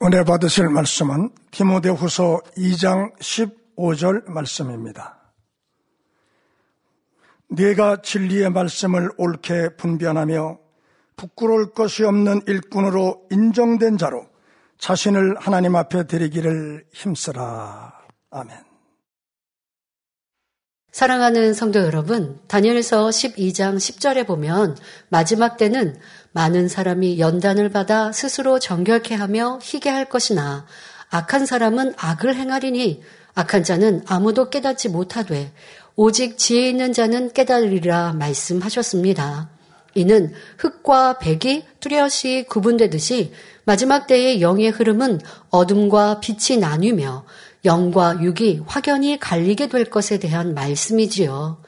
은혜 받으실 말씀은 디모데후서 2장 15절 말씀입니다. 네가 진리의 말씀을 옳게 분변하며 부끄러울 것이 없는 일꾼으로 인정된 자로 자신을 하나님 앞에 드리기를 힘쓰라. 아멘. 사랑하는 성도 여러분, 다니엘서 12장 10절에 보면 마지막 때는 많은 사람이 연단을 받아 스스로 정결케 하며 희게 할 것이나 악한 사람은 악을 행하리니 악한 자는 아무도 깨닫지 못하되 오직 지혜 있는 자는 깨달으리라 말씀하셨습니다. 이는 흙과 백이 뚜렷이 구분되듯이 마지막 때의 영의 흐름은 어둠과 빛이 나뉘며 영과 육이 확연히 갈리게 될 것에 대한 말씀이지요.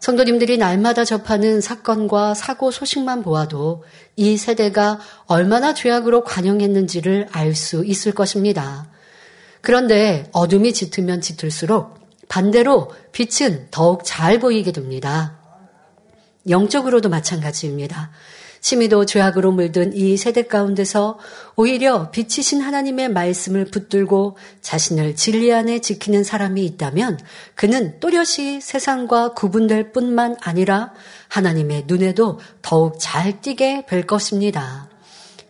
성도님들이 날마다 접하는 사건과 사고 소식만 보아도 이 세대가 얼마나 죄악으로 관영했는지를 알 수 있을 것입니다. 그런데 어둠이 짙으면 짙을수록 반대로 빛은 더욱 잘 보이게 됩니다. 영적으로도 마찬가지입니다. 심히도 죄악으로 물든 이 세대 가운데서 오히려 빛이신 하나님의 말씀을 붙들고 자신을 진리 안에 지키는 사람이 있다면 그는 또렷이 세상과 구분될 뿐만 아니라 하나님의 눈에도 더욱 잘 띄게 될 것입니다.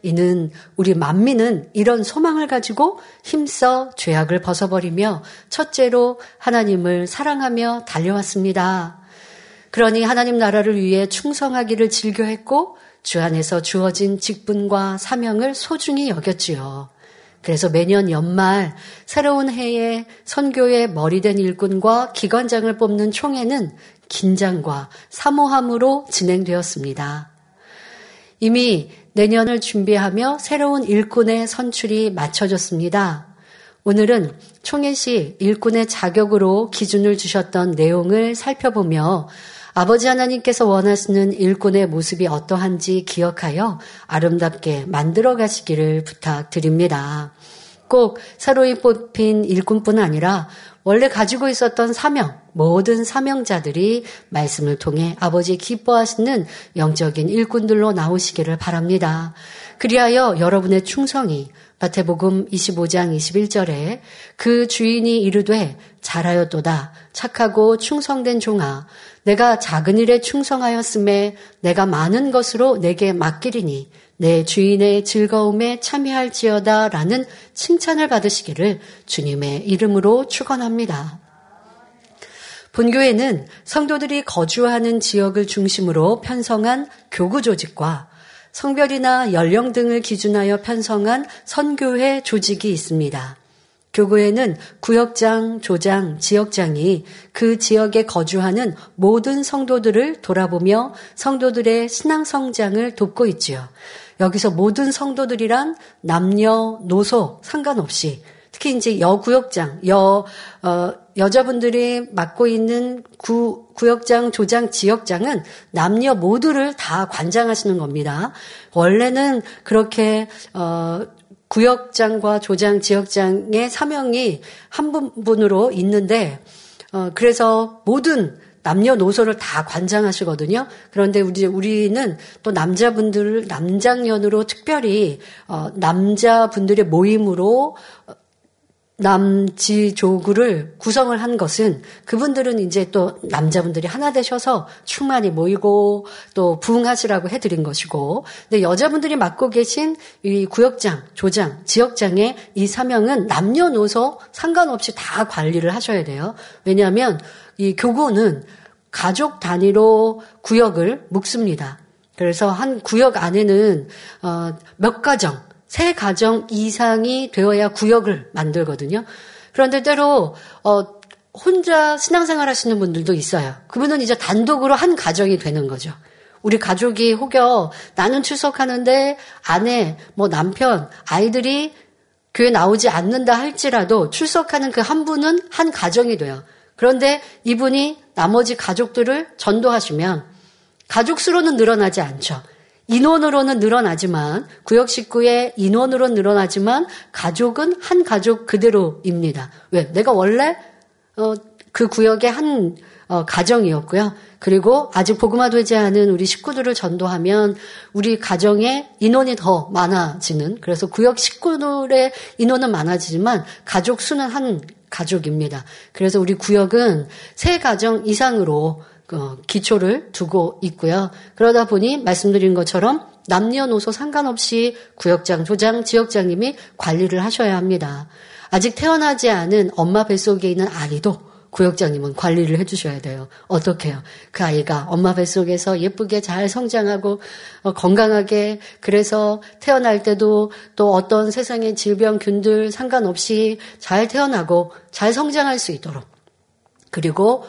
이는 우리 만민은 이런 소망을 가지고 힘써 죄악을 벗어버리며 첫째로 하나님을 사랑하며 달려왔습니다. 그러니 하나님 나라를 위해 충성하기를 즐겨했고 주 안에서 주어진 직분과 사명을 소중히 여겼지요. 그래서 매년 연말 새로운 해에 선교의 머리된 일꾼과 기관장을 뽑는 총회는 긴장과 사모함으로 진행되었습니다. 이미 내년을 준비하며 새로운 일꾼의 선출이 마쳐졌습니다. 오늘은 총회 시 일꾼의 자격으로 기준을 주셨던 내용을 살펴보며 아버지 하나님께서 원하시는 일꾼의 모습이 어떠한지 기억하여 아름답게 만들어 가시기를 부탁드립니다. 꼭 새로이 뽑힌 일꾼뿐 아니라 원래 가지고 있었던 사명, 모든 사명자들이 말씀을 통해 아버지 기뻐하시는 영적인 일꾼들로 나오시기를 바랍니다. 그리하여 여러분의 충성이 마태복음 25장 21절에 그 주인이 이르되 잘하였도다 착하고 충성된 종아 내가 작은 일에 충성하였음에 내가 많은 것으로 내게 맡기리니 내 주인의 즐거움에 참여할지어다 라는 칭찬을 받으시기를 주님의 이름으로 축원합니다. 본교회는 성도들이 거주하는 지역을 중심으로 편성한 교구 조직과 성별이나 연령 등을 기준하여 편성한 선교회 조직이 있습니다. 교구에는 구역장, 조장, 지역장이 그 지역에 거주하는 모든 성도들을 돌아보며 성도들의 신앙 성장을 돕고 있지요. 여기서 모든 성도들이란 남녀, 노소 상관없이 특히 이제 여구역장, 여, 어, 여자분들이 맡고 있는 구, 구역장, 조장, 지역장은 남녀 모두를 다 관장하시는 겁니다. 원래는 그렇게, 어, 구역장과 조장, 지역장의 사명이 한 분으로 있는데, 어, 그래서 모든 남녀노소를 다 관장하시거든요. 그런데 우리 우리는 또 남자분들을 남장년으로 특별히 어, 남자분들의 모임으로 남지조구를 구성을 한 것은 그분들은 이제 또 남자분들이 하나 되셔서 충만히 모이고 또 부흥하시라고 해드린 것이고, 근데 여자분들이 맡고 계신 이 구역장, 조장, 지역장의 이 사명은 남녀노소 상관없이 다 관리를 하셔야 돼요. 왜냐하면 이 교구는 가족 단위로 구역을 묶습니다. 그래서 한 구역 안에는 어, 몇 가정 세 가정 이상이 되어야 구역을 만들거든요. 그런데 때로 어, 혼자 신앙생활 하시는 분들도 있어요. 그분은 이제 단독으로 한 가정이 되는 거죠. 우리 가족이 혹여 나는 출석하는데 아내, 뭐 남편, 아이들이 교회 나오지 않는다 할지라도 출석하는 그 한 분은 한 가정이 돼요. 그런데 이분이 나머지 가족들을 전도하시면 가족 수로는 늘어나지 않죠. 인원으로는 늘어나지만 구역 식구의 인원으로 늘어나지만 가족은 한 가족 그대로입니다. 왜? 내가 원래 어, 그 구역의 한 어, 가정이었고요. 그리고 아직 복음화 되지 않은 우리 식구들을 전도하면 우리 가정의 인원이 더 많아지는 그래서 구역 식구들의 인원은 많아지지만 가족 수는 한 가족입니다. 그래서 우리 구역은 세 가정 이상으로 어, 기초를 두고 있고요. 그러다 보니 말씀드린 것처럼 남녀노소 상관없이 구역장, 조장, 지역장님이 관리를 하셔야 합니다. 아직 태어나지 않은 엄마 뱃속에 있는 아이도 구역장님은 관리를 해주셔야 돼요. 어떻게 해요? 그 아이가 엄마 뱃속에서 예쁘게 잘 성장하고 어, 건강하게 그래서 태어날 때도 또 어떤 세상의 질병 균들 상관없이 잘 태어나고 잘 성장할 수 있도록 그리고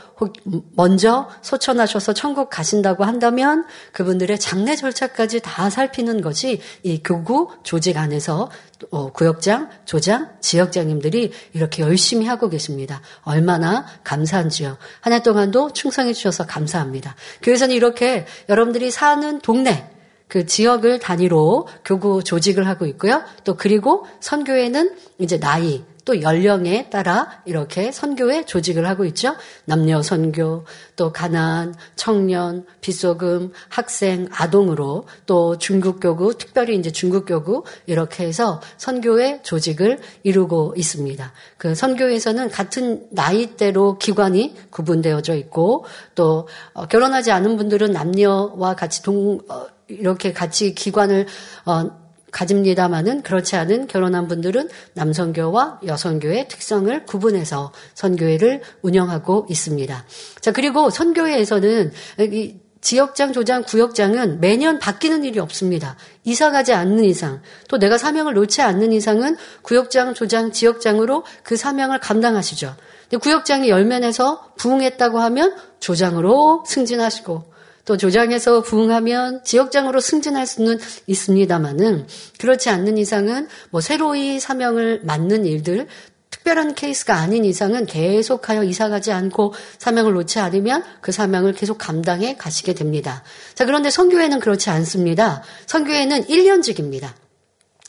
먼저 소천하셔서 천국 가신다고 한다면 그분들의 장례 절차까지 다 살피는 것이 이 교구 조직 안에서 어, 구역장, 조장, 지역장님들이 이렇게 열심히 하고 계십니다. 얼마나 감사한지요. 한 해 동안도 충성해 주셔서 감사합니다. 교회에서는 이렇게 여러분들이 사는 동네, 그 지역을 단위로 교구 조직을 하고 있고요. 또 그리고 선교회는 이제 나이, 또 연령에 따라 이렇게 선교회 조직을 하고 있죠. 남녀 선교, 또 가난, 청년, 비소금, 학생, 아동으로 또 중국교구, 특별히 이제 중국교구 이렇게 해서 선교회 조직을 이루고 있습니다. 그 선교회에서는 같은 나이대로 기관이 구분되어져 있고 또 어, 결혼하지 않은 분들은 남녀와 같이 동 어, 이렇게 같이 기관을 어, 가집니다마는 그렇지 않은 결혼한 분들은 남성교와 여성교의 특성을 구분해서 선교회를 운영하고 있습니다. 자, 그리고 선교회에서는 이 지역장, 조장, 구역장은 매년 바뀌는 일이 없습니다. 이사 가지 않는 이상, 또 내가 사명을 놓지 않는 이상은 구역장, 조장, 지역장으로 그 사명을 감당하시죠. 구역장이 열면에서 부흥했다고 하면 조장으로 승진하시고 또 조장에서 부흥하면 지역장으로 승진할 수는 있습니다만은 그렇지 않는 이상은 뭐 새로이 사명을 맡는 일들 특별한 케이스가 아닌 이상은 계속하여 이사가지 않고 사명을 놓지 않으면 그 사명을 계속 감당해 가시게 됩니다. 자, 그런데 성교회는 그렇지 않습니다. 성교회는 1년직입니다.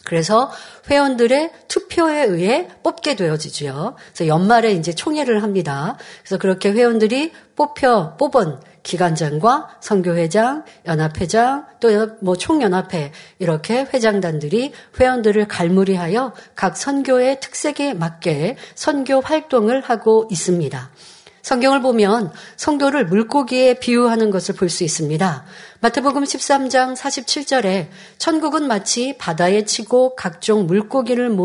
그래서 회원들의 투표에 의해 뽑게 되어지죠. 그래서 연말에 이제 총회를 합니다. 그래서 그렇게 회원들이 뽑혀 뽑은 기관장과 선교회장, 연합회장, 또 뭐 총연합회 이렇게 회장단들이 회원들을 갈무리하여 각 선교의 특색에 맞게 선교 활동을 하고 있습니다. 성경을 보면 성도를 물고기에 비유하는 것을 볼 수 있습니다. 마태복음 13장 47절에 천국은 마치 바다에 치고 각종 물고기를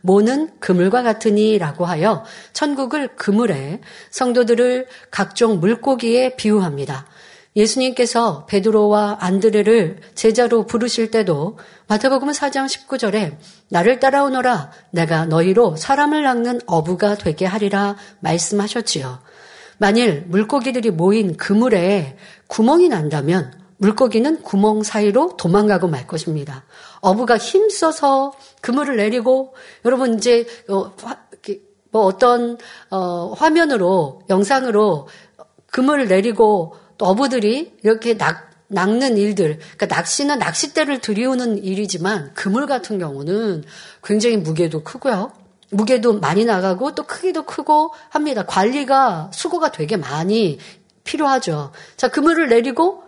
모는 그물과 같으니라고 하여 천국을 그물에 성도들을 각종 물고기에 비유합니다. 예수님께서 베드로와 안드레를 제자로 부르실 때도 마태복음 4장 19절에 나를 따라오너라 내가 너희로 사람을 낚는 어부가 되게 하리라 말씀하셨지요. 만일 물고기들이 모인 그물에 구멍이 난다면 물고기는 구멍 사이로 도망가고 말 것입니다. 어부가 힘써서 그물을 내리고 여러분 이제 어, 뭐 어떤 어, 화면으로 영상으로 그물을 내리고 또 어부들이 이렇게 낚, 낚는 일들, 그러니까 낚시는 낚싯대를 들이우는 일이지만 그물 같은 경우는 굉장히 무게도 크고요. 무게도 많이 나가고 또 크기도 크고 합니다. 관리가 수고가 되게 많이 필요하죠. 자, 그물을 내리고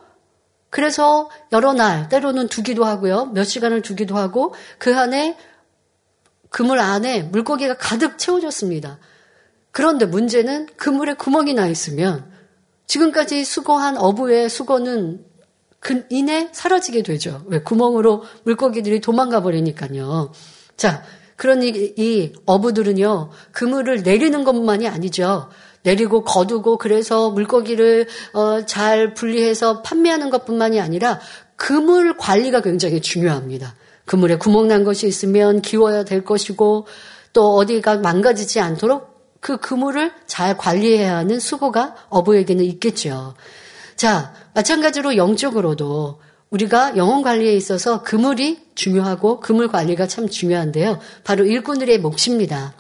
그래서 여러 날, 때로는 두기도 하고요. 몇 시간을 두기도 하고 그 안에 그물 안에 물고기가 가득 채워졌습니다. 그런데 문제는 그물에 구멍이 나 있으면 지금까지 수거한 어부의 수거는 그 이내 사라지게 되죠. 왜 구멍으로 물고기들이 도망가 버리니까요. 자, 그러니 이 어부들은요, 그물을 내리는 것만이 아니죠. 내리고 거두고 그래서 물고기를 어, 잘 분리해서 판매하는 것뿐만이 아니라 그물 관리가 굉장히 중요합니다. 그물에 구멍 난 것이 있으면 기워야 될 것이고 또 어디가 망가지지 않도록 그 그물을 잘 관리해야 하는 수고가 어부에게는 있겠죠. 자, 마찬가지로 영적으로도 우리가 영혼 관리에 있어서 그물이 중요하고 그물 관리가 참 중요한데요. 바로 일꾼들의 몫입니다.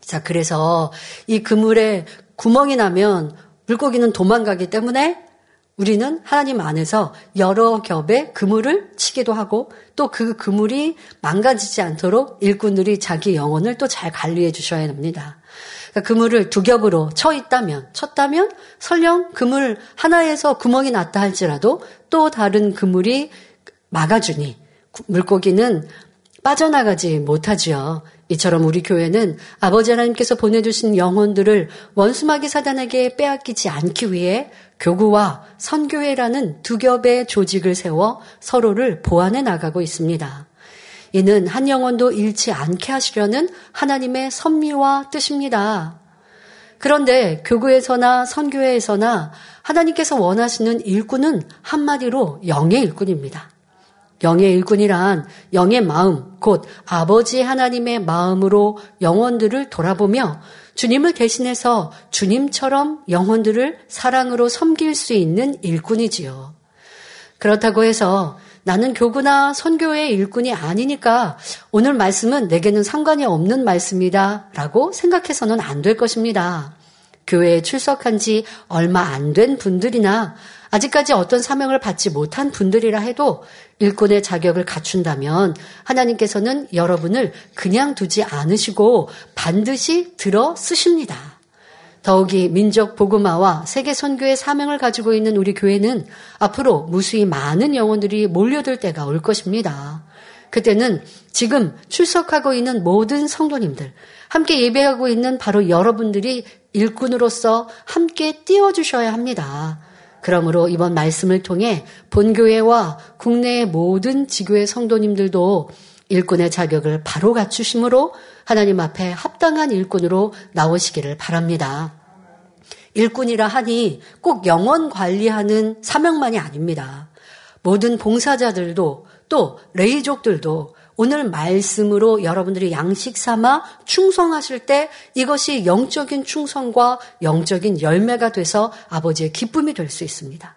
자, 그래서 이 그물에 구멍이 나면 물고기는 도망가기 때문에 우리는 하나님 안에서 여러 겹의 그물을 치기도 하고 또 그 그물이 망가지지 않도록 일꾼들이 자기 영혼을 또 잘 관리해 주셔야 합니다. 그러니까 그물을 두 겹으로 쳐 있다면, 쳤다면 설령 그물 하나에서 구멍이 났다 할지라도 또 다른 그물이 막아주니 물고기는 빠져나가지 못하지요. 이처럼 우리 교회는 아버지 하나님께서 보내주신 영혼들을 원수마귀 사단에게 빼앗기지 않기 위해 교구와 선교회라는 두 겹의 조직을 세워 서로를 보완해 나가고 있습니다. 이는 한 영혼도 잃지 않게 하시려는 하나님의 섭리와 뜻입니다. 그런데 교구에서나 선교회에서나 하나님께서 원하시는 일꾼은 한마디로 영의 일꾼입니다. 영의 일꾼이란 영의 마음, 곧 아버지 하나님의 마음으로 영혼들을 돌아보며 주님을 대신해서 주님처럼 영혼들을 사랑으로 섬길 수 있는 일꾼이지요. 그렇다고 해서 나는 교구나 선교의 일꾼이 아니니까 오늘 말씀은 내게는 상관이 없는 말씀이다 라고 생각해서는 안 될 것입니다. 교회에 출석한 지 얼마 안 된 분들이나 아직까지 어떤 사명을 받지 못한 분들이라 해도 일꾼의 자격을 갖춘다면 하나님께서는 여러분을 그냥 두지 않으시고 반드시 들어 쓰십니다. 더욱이 민족 복음화와 세계 선교의 사명을 가지고 있는 우리 교회는 앞으로 무수히 많은 영혼들이 몰려들 때가 올 것입니다. 그때는 지금 출석하고 있는 모든 성도님들, 함께 예배하고 있는 바로 여러분들이 일꾼으로서 함께 띄워주셔야 합니다. 그러므로 이번 말씀을 통해 본교회와 국내의 모든 지교회 성도님들도 일꾼의 자격을 바로 갖추심으로 하나님 앞에 합당한 일꾼으로 나오시기를 바랍니다. 일꾼이라 하니 꼭 영원 관리하는 사명만이 아닙니다. 모든 봉사자들도 또 레이족들도 오늘 말씀으로 여러분들이 양식 삼아 충성하실 때 이것이 영적인 충성과 영적인 열매가 돼서 아버지의 기쁨이 될 수 있습니다.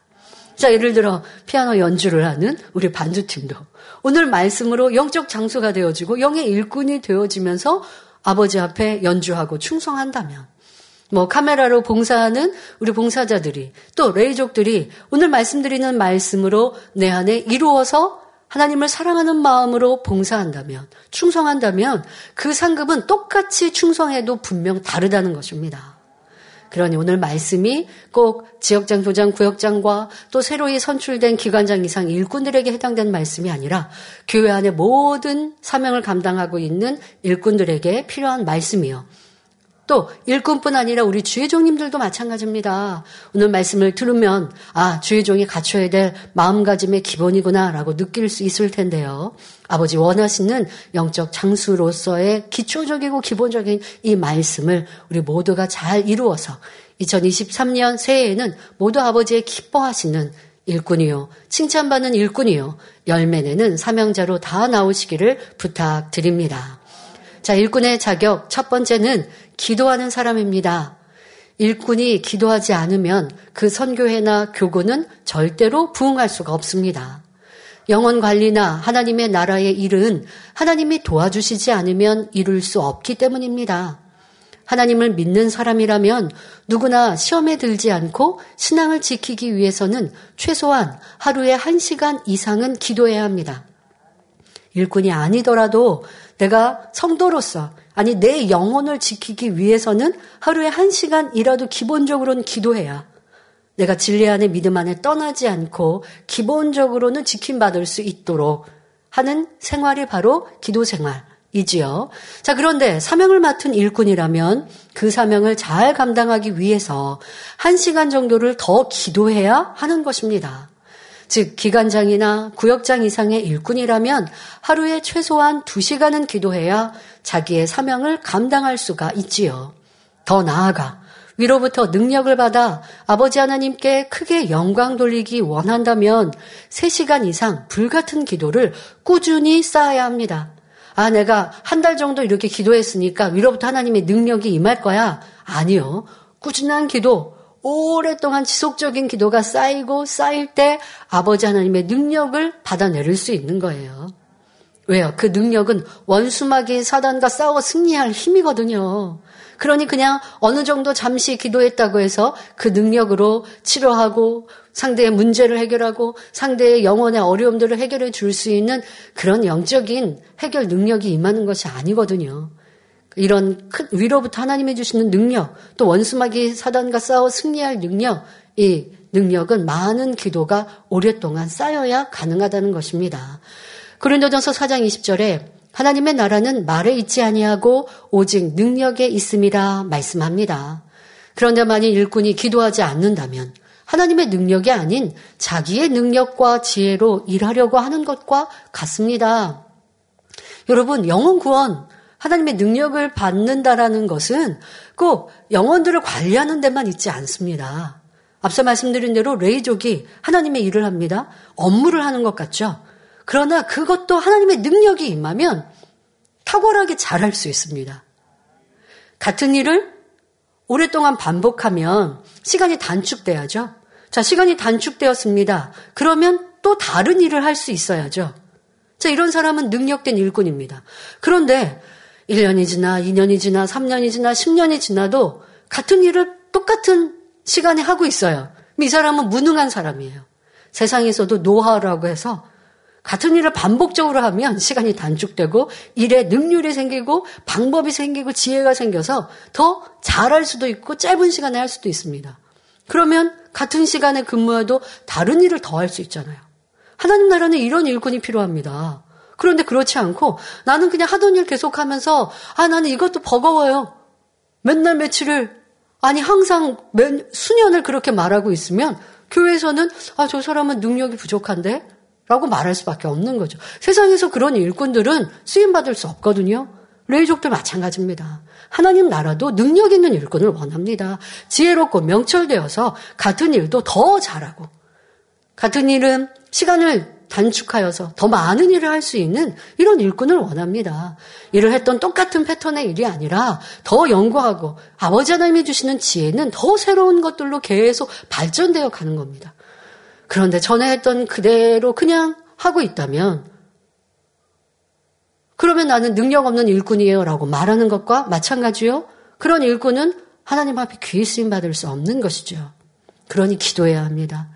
자, 예를 들어 피아노 연주를 하는 우리 반주팀도 오늘 말씀으로 영적 장소가 되어지고 영의 일꾼이 되어지면서 아버지 앞에 연주하고 충성한다면 뭐 카메라로 봉사하는 우리 봉사자들이 또 레이족들이 오늘 말씀드리는 말씀으로 내 안에 이루어서 하나님을 사랑하는 마음으로 봉사한다면, 충성한다면 그 상급은 똑같이 충성해도 분명 다르다는 것입니다. 그러니 오늘 말씀이 꼭 지역장, 도장, 구역장과 또 새로이 선출된 기관장 이상 일꾼들에게 해당되는 말씀이 아니라 교회 안에 모든 사명을 감당하고 있는 일꾼들에게 필요한 말씀이요. 또 일꾼뿐 아니라 우리 주의종님들도 마찬가지입니다. 오늘 말씀을 들으면 아 주의종이 갖춰야 될 마음가짐의 기본이구나라고 느낄 수 있을 텐데요. 아버지 원하시는 영적 장수로서의 기초적이고 기본적인 이 말씀을 우리 모두가 잘 이루어서 2023년 새해에는 모두 아버지의 기뻐하시는 일꾼이요. 칭찬받는 일꾼이요. 열매 내는 사명자로 다 나오시기를 부탁드립니다. 자, 일꾼의 자격 첫 번째는 기도하는 사람입니다. 일꾼이 기도하지 않으면 그 선교회나 교구는 절대로 부응할 수가 없습니다. 영원 관리나 하나님의 나라의 일은 하나님이 도와주시지 않으면 이룰 수 없기 때문입니다. 하나님을 믿는 사람이라면 누구나 시험에 들지 않고 신앙을 지키기 위해서는 최소한 하루에 한 시간 이상은 기도해야 합니다. 일꾼이 아니더라도 내가 성도로서 아니 내 영혼을 지키기 위해서는 하루에 한 시간이라도 기본적으로는 기도해야 내가 진리 안에 믿음 안에 떠나지 않고 기본적으로는 지킴받을 수 있도록 하는 생활이 바로 기도 생활이지요. 자, 그런데 사명을 맡은 일꾼이라면 그 사명을 잘 감당하기 위해서 한 시간 정도를 더 기도해야 하는 것입니다. 즉 기관장이나 구역장 이상의 일꾼이라면 하루에 최소한 2시간은 기도해야 자기의 사명을 감당할 수가 있지요. 더 나아가 위로부터 능력을 받아 아버지 하나님께 크게 영광 돌리기 원한다면 3시간 이상 불같은 기도를 꾸준히 쌓아야 합니다. 아, 내가 한 달 정도 이렇게 기도했으니까 위로부터 하나님의 능력이 임할 거야. 아니요. 꾸준한 기도, 오랫동안 지속적인 기도가 쌓이고 쌓일 때 아버지 하나님의 능력을 받아내릴 수 있는 거예요. 왜요? 그 능력은 원수마귀 사단과 싸워 승리할 힘이거든요. 그러니 그냥 어느 정도 잠시 기도했다고 해서 그 능력으로 치료하고 상대의 문제를 해결하고 상대의 영혼의 어려움들을 해결해 줄 수 있는 그런 영적인 해결 능력이 임하는 것이 아니거든요. 이런 큰 위로부터 하나님이 주시는 능력, 또 원수마귀 사단과 싸워 승리할 능력, 이 능력은 많은 기도가 오랫동안 쌓여야 가능하다는 것입니다. 고린도전서 4장 20절에 하나님의 나라는 말에 있지 아니하고 오직 능력에 있음이라 말씀합니다. 그런데 만일 일꾼이 기도하지 않는다면 하나님의 능력이 아닌 자기의 능력과 지혜로 일하려고 하는 것과 같습니다. 여러분, 영혼 구원, 하나님의 능력을 받는다라는 것은 꼭 영혼들을 관리하는 데만 있지 않습니다. 앞서 말씀드린 대로 레이족이 하나님의 일을 합니다. 업무를 하는 것 같죠? 그러나 그것도 하나님의 능력이 임하면 탁월하게 잘할 수 있습니다. 같은 일을 오랫동안 반복하면 시간이 단축돼야죠. 자, 시간이 단축되었습니다. 그러면 또 다른 일을 할 수 있어야죠. 자, 이런 사람은 능력된 일꾼입니다. 그런데 1년이 지나, 2년이 지나, 3년이 지나, 10년이 지나도 같은 일을 똑같은 시간에 하고 있어요. 이 사람은 무능한 사람이에요. 세상에서도 노하우라고 해서 같은 일을 반복적으로 하면 시간이 단축되고 일에 능률이 생기고 방법이 생기고 지혜가 생겨서 더 잘할 수도 있고 짧은 시간에 할 수도 있습니다. 그러면 같은 시간에 근무해도 다른 일을 더 할 수 있잖아요. 하나님 나라는 이런 일꾼이 필요합니다. 그런데 그렇지 않고 나는 그냥 하던 일 계속하면서 아 나는 이것도 버거워요. 맨날 며칠을 아니 항상 몇 수년을 그렇게 말하고 있으면 교회에서는 아 저 사람은 능력이 부족한데 라고 말할 수밖에 없는 거죠. 세상에서 그런 일꾼들은 쓰임 받을 수 없거든요. 레이족도 마찬가지입니다. 하나님 나라도 능력 있는 일꾼을 원합니다. 지혜롭고 명철되어서 같은 일도 더 잘하고 같은 일은 시간을 단축하여서 더 많은 일을 할 수 있는 이런 일꾼을 원합니다. 일을 했던 똑같은 패턴의 일이 아니라 더 연구하고 아버지 하나님이 주시는 지혜는 더 새로운 것들로 계속 발전되어 가는 겁니다. 그런데 전에 했던 그대로 그냥 하고 있다면 그러면 나는 능력 없는 일꾼이에요 라고 말하는 것과 마찬가지요. 그런 일꾼은 하나님 앞에 귀 쓰임 받을 수 없는 것이죠. 그러니 기도해야 합니다.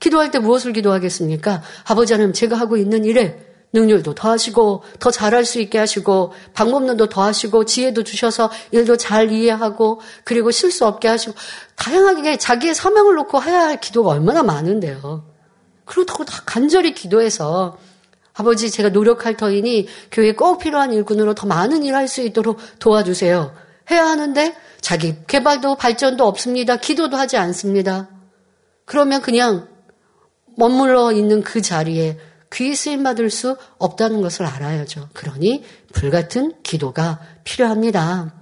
기도할 때 무엇을 기도하겠습니까? 아버지 하나님 제가 하고 있는 일에 능률도 더하시고 더 잘할 수 있게 하시고 방법론도 더하시고 지혜도 주셔서 일도 잘 이해하고 그리고 실수 없게 하시고 다양하게 자기의 사명을 놓고 해야 할 기도가 얼마나 많은데요. 그렇다고 다 간절히 기도해서 아버지 제가 노력할 터이니 교회에 꼭 필요한 일꾼으로 더 많은 일 할 수 있도록 도와주세요. 해야 하는데 자기 개발도 발전도 없습니다. 기도도 하지 않습니다. 그러면 그냥 머물러 있는 그 자리에 귀 쓰임 받을 수 없다는 것을 알아야죠. 그러니 불같은 기도가 필요합니다.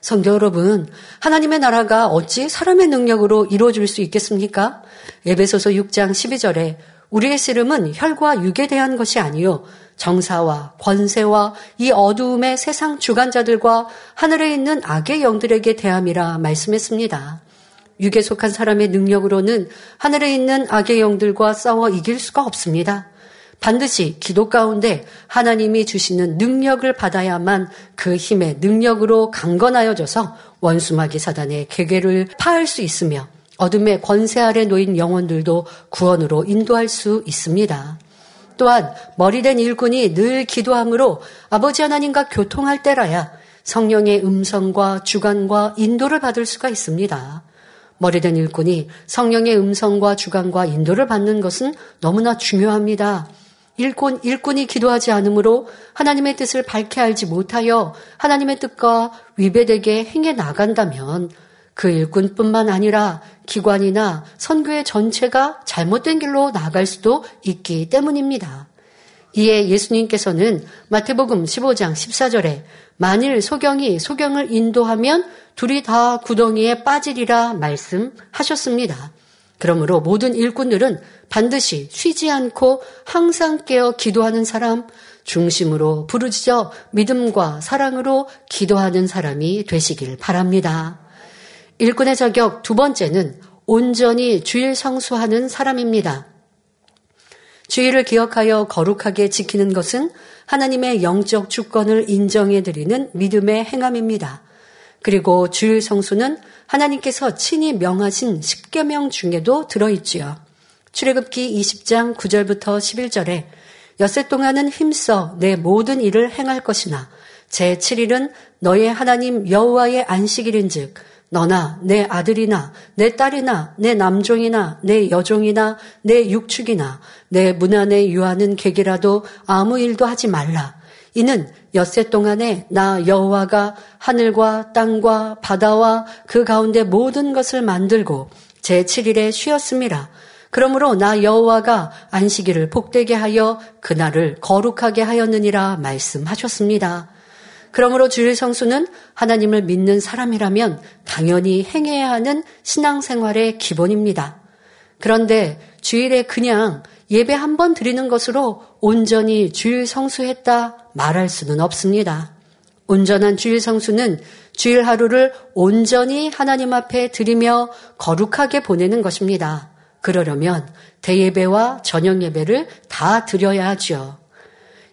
성도 여러분, 하나님의 나라가 어찌 사람의 능력으로 이루어질 수 있겠습니까? 에베소서 6장 12절에 우리의 씨름은 혈과 육에 대한 것이 아니요 정사와 권세와 이 어두움의 세상 주관자들과 하늘에 있는 악의 영들에게 대함이라 말씀했습니다. 육에 속한 사람의 능력으로는 하늘에 있는 악의 영들과 싸워 이길 수가 없습니다. 반드시 기도 가운데 하나님이 주시는 능력을 받아야만 그 힘의 능력으로 강건하여져서 원수마귀 사단의 계계를 파할 수 있으며 어둠의 권세 아래 놓인 영혼들도 구원으로 인도할 수 있습니다. 또한 머리된 일꾼이 늘 기도함으로 아버지 하나님과 교통할 때라야 성령의 음성과 주관과 인도를 받을 수가 있습니다. 머리된 일꾼이 성령의 음성과 주관과 인도를 받는 것은 너무나 중요합니다. 일꾼, 일꾼이 기도하지 않으므로 하나님의 뜻을 밝게 알지 못하여 하나님의 뜻과 위배되게 행해 나간다면 그 일꾼뿐만 아니라 기관이나 선교의 전체가 잘못된 길로 나갈 수도 있기 때문입니다. 이에 예수님께서는 마태복음 15장 14절에 만일 소경이 소경을 인도하면 둘이 다 구덩이에 빠지리라 말씀하셨습니다. 그러므로 모든 일꾼들은 반드시 쉬지 않고 항상 깨어 기도하는 사람 중심으로 부르짖어 믿음과 사랑으로 기도하는 사람이 되시길 바랍니다. 일꾼의 자격 두 번째는 온전히 주일 성수하는 사람입니다. 주일을 기억하여 거룩하게 지키는 것은 하나님의 영적 주권을 인정해 드리는 믿음의 행함입니다. 그리고 주일 성수는 하나님께서 친히 명하신 10계명 중에도 들어있지요. 출애굽기 20장 9절부터 11절에 엿새 동안은 힘써 내 모든 일을 행할 것이나 제 7일은 너의 하나님 여호와의 안식일인즉 너나 내 아들이나 내 딸이나 내 남종이나 내 여종이나 내 육축이나 내 문 안에 유하는 객이라도 아무 일도 하지 말라. 이는 엿새 동안에 나 여호와가 하늘과 땅과 바다와 그 가운데 모든 것을 만들고 제 7일에 쉬었음이라. 그러므로 나 여호와가 안식일을 복되게 하여 그날을 거룩하게 하였느니라 말씀하셨습니다. 그러므로 주일 성수는 하나님을 믿는 사람이라면 당연히 행해야 하는 신앙생활의 기본입니다. 그런데 주일에 그냥 예배 한 번 드리는 것으로 온전히 주일 성수했다 말할 수는 없습니다. 온전한 주일 성수는 주일 하루를 온전히 하나님 앞에 드리며 거룩하게 보내는 것입니다. 그러려면 대예배와 저녁 예배를 다 드려야 하죠.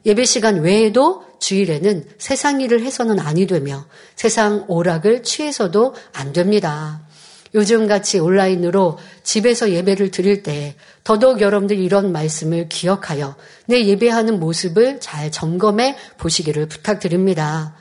예배 시간 외에도 주일에는 세상 일을 해서는 아니 되며 세상 오락을 취해서도 안 됩니다. 요즘 같이 온라인으로 집에서 예배를 드릴 때 더더욱 여러분들 이런 말씀을 기억하여 내 예배하는 모습을 잘 점검해 보시기를 부탁드립니다.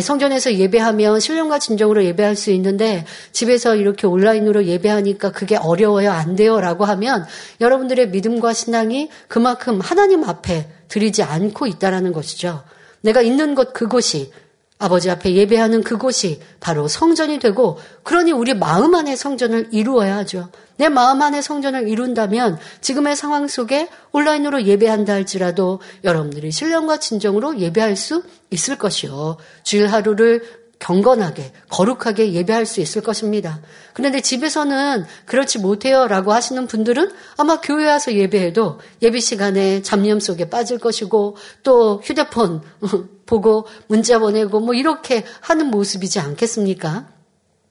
성전에서 예배하면 신령과 진정으로 예배할 수 있는데 집에서 이렇게 온라인으로 예배하니까 그게 어려워요, 안 돼요 라고 하면 여러분들의 믿음과 신앙이 그만큼 하나님 앞에 드리지 않고 있다라는 것이죠. 내가 있는 곳 그곳이 아버지 앞에 예배하는 그곳이 바로 성전이 되고 그러니 우리 마음 안에 성전을 이루어야 하죠. 내 마음 안에 성전을 이룬다면 지금의 상황 속에 온라인으로 예배한다 할지라도 여러분들이 신령과 진정으로 예배할 수 있을 것이요. 주일 하루를 경건하게, 거룩하게 예배할 수 있을 것입니다. 그런데 집에서는 그렇지 못해요 라고 하시는 분들은 아마 교회 와서 예배해도 예배 시간에 잡념 속에 빠질 것이고 또 휴대폰 보고 문자 보내고 뭐 이렇게 하는 모습이지 않겠습니까?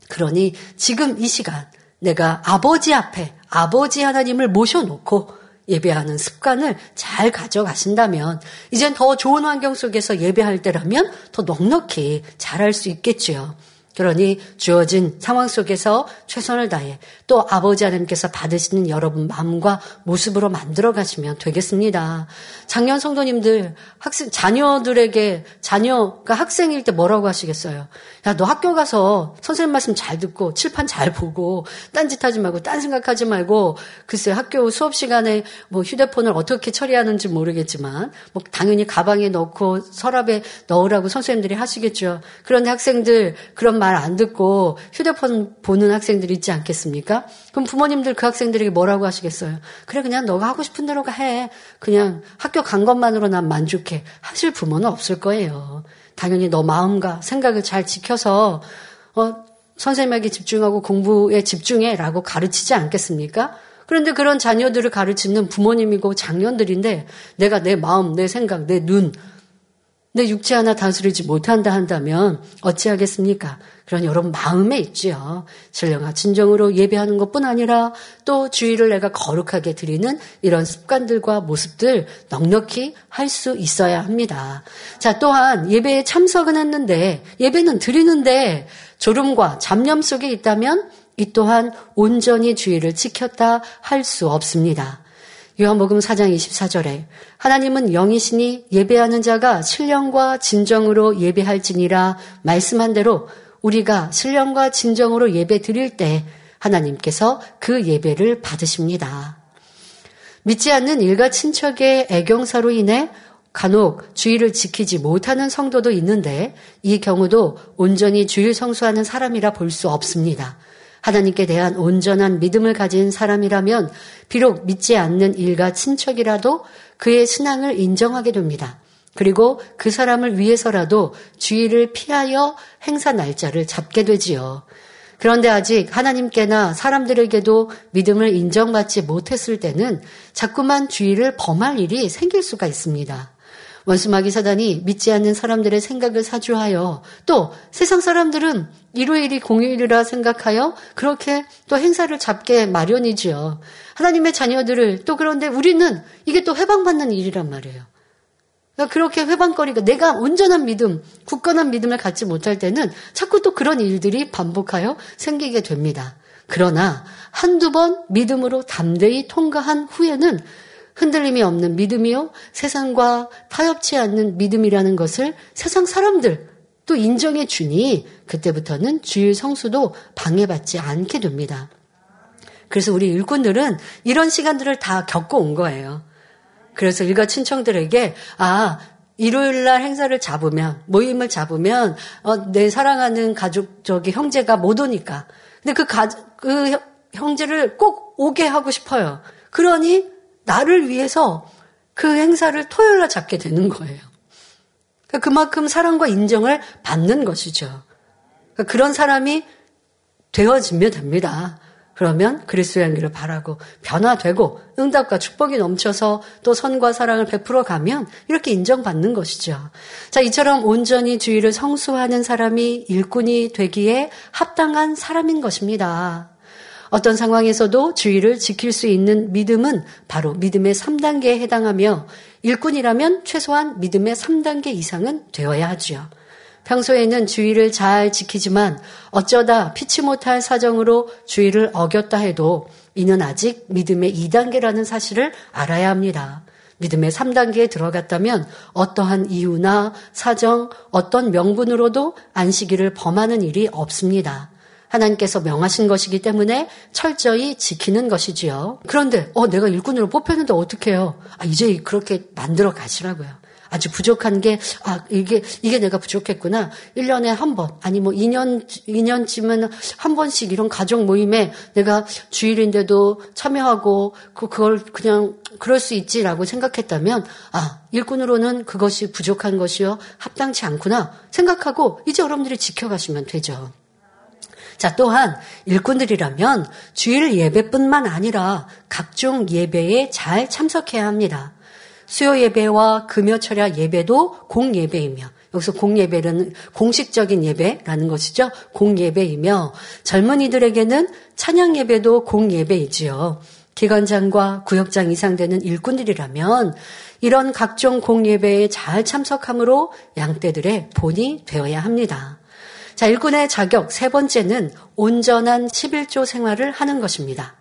그러니 지금 이 시간 내가 아버지 앞에 아버지 하나님을 모셔놓고 예배하는 습관을 잘 가져가신다면 이젠 더 좋은 환경 속에서 예배할 때라면 더 넉넉히 잘할 수 있겠지요. 그러니 주어진 상황 속에서 최선을 다해 또 아버지 하나님께서 받으시는 여러분 마음과 모습으로 만들어 가시면 되겠습니다. 작년 성도님들 학생 자녀들에게 자녀가 학생일 때 뭐라고 하시겠어요? 야, 너 학교 가서 선생님 말씀 잘 듣고 칠판 잘 보고 딴짓 하지 말고 딴 생각하지 말고 글쎄 학교 수업 시간에 뭐 휴대폰을 어떻게 처리하는지 모르겠지만 뭐 당연히 가방에 넣고 서랍에 넣으라고 선생님들이 하시겠죠. 그런데 학생들 그런 말 안 듣고 휴대폰 보는 학생들이 있지 않겠습니까? 그럼 부모님들 그 학생들에게 뭐라고 하시겠어요? 그래 그냥 너가 하고 싶은 대로 해. 그냥 학교 간 것만으로 난 만족해. 하실 부모는 없을 거예요. 당연히 너 마음과 생각을 잘 지켜서 어, 선생님에게 집중하고 공부에 집중해 라고 가르치지 않겠습니까? 그런데 그런 자녀들을 가르치는 부모님이고 장년들인데 내가 내 마음, 내 생각, 내 눈, 내 육체 하나 다스리지 못한다 한다면 어찌하겠습니까? 그런 여러분 마음에 있지요. 신령과 진정으로 예배하는 것뿐 아니라 또 주의를 내가 거룩하게 드리는 이런 습관들과 모습들 넉넉히 할 수 있어야 합니다. 자, 또한 예배에 참석은 했는데 예배는 드리는데 졸음과 잡념 속에 있다면 이 또한 온전히 주의를 지켰다 할 수 없습니다. 요한복음 4장 24절에 하나님은 영이시니 예배하는 자가 신령과 진정으로 예배할지니라 말씀한 대로 우리가 신령과 진정으로 예배 드릴 때 하나님께서 그 예배를 받으십니다. 믿지 않는 일가 친척의 애경사로 인해 간혹 주의를 지키지 못하는 성도도 있는데 이 경우도 온전히 주일 성수하는 사람이라 볼 수 없습니다. 하나님께 대한 온전한 믿음을 가진 사람이라면 비록 믿지 않는 일가 친척이라도 그의 신앙을 인정하게 됩니다. 그리고 그 사람을 위해서라도 주의를 피하여 행사 날짜를 잡게 되지요. 그런데 아직 하나님께나 사람들에게도 믿음을 인정받지 못했을 때는 자꾸만 주의를 범할 일이 생길 수가 있습니다. 원수 마귀 사단이 믿지 않는 사람들의 생각을 사주하여 또 세상 사람들은 일요일이 공휴일이라 생각하여 그렇게 또 행사를 잡게 마련이지요. 하나님의 자녀들을 또 그런데 우리는 이게 또 해방받는 일이란 말이에요. 그러니까 그렇게 회방거리가 내가 온전한 믿음, 굳건한 믿음을 갖지 못할 때는 자꾸 또 그런 일들이 반복하여 생기게 됩니다. 그러나 한두 번 믿음으로 담대히 통과한 후에는 흔들림이 없는 믿음이요. 세상과 타협치 않는 믿음이라는 것을 세상 사람들 또 인정해 주니 그때부터는 주일 성수도 방해받지 않게 됩니다. 그래서 우리 일꾼들은 이런 시간들을 다 겪어 온 거예요. 그래서 일가 친척들에게 아 일요일 날 행사를 잡으면 모임을 잡으면 어, 내 사랑하는 가족 저기 형제가 못 오니까 근데 그, 가, 그 형제를 꼭 오게 하고 싶어요. 그러니 나를 위해서 그 행사를 토요일 날 잡게 되는 거예요. 그러니까 그만큼 사랑과 인정을 받는 것이죠. 그러니까 그런 사람이 되어지면 됩니다. 그러면 그리스도의 향기를 바라고 변화되고 응답과 축복이 넘쳐서 또 선과 사랑을 베풀어 가면 이렇게 인정받는 것이죠. 자, 이처럼 온전히 주의를 성수하는 사람이 일꾼이 되기에 합당한 사람인 것입니다. 어떤 상황에서도 주의를 지킬 수 있는 믿음은 바로 믿음의 3단계에 해당하며 일꾼이라면 최소한 믿음의 3단계 이상은 되어야 하지요. 평소에는 주의를 잘 지키지만 어쩌다 피치 못할 사정으로 주의를 어겼다 해도 이는 아직 믿음의 2단계라는 사실을 알아야 합니다. 믿음의 3단계에 들어갔다면 어떠한 이유나 사정, 어떤 명분으로도 안식일을 범하는 일이 없습니다. 하나님께서 명하신 것이기 때문에 철저히 지키는 것이지요. 그런데 어 내가 일꾼으로 뽑혔는데 어떻게 해요? 아 이제 그렇게 만들어 가시라고요. 아주 부족한 게, 아, 이게, 이게 내가 부족했구나. 1년에 한 번, 아니 뭐 2년, 2년쯤은 한 번씩 이런 가족 모임에 내가 주일인데도 참여하고, 그, 그걸 그냥, 그럴 수 있지라고 생각했다면, 아, 일꾼으로는 그것이 부족한 것이요. 합당치 않구나. 생각하고, 이제 여러분들이 지켜가시면 되죠. 자, 또한 일꾼들이라면 주일 예배뿐만 아니라 각종 예배에 잘 참석해야 합니다. 수요 예배와 금요 철야 예배도 공예배이며 여기서 공예배는 공식적인 예배라는 것이죠. 공예배이며 젊은이들에게는 찬양 예배도 공예배이지요. 기관장과 구역장 이상 되는 일꾼들이라면 이런 각종 공예배에 잘 참석함으로 양떼들의 본이 되어야 합니다. 자, 일꾼의 자격 세 번째는 온전한 11조 생활을 하는 것입니다.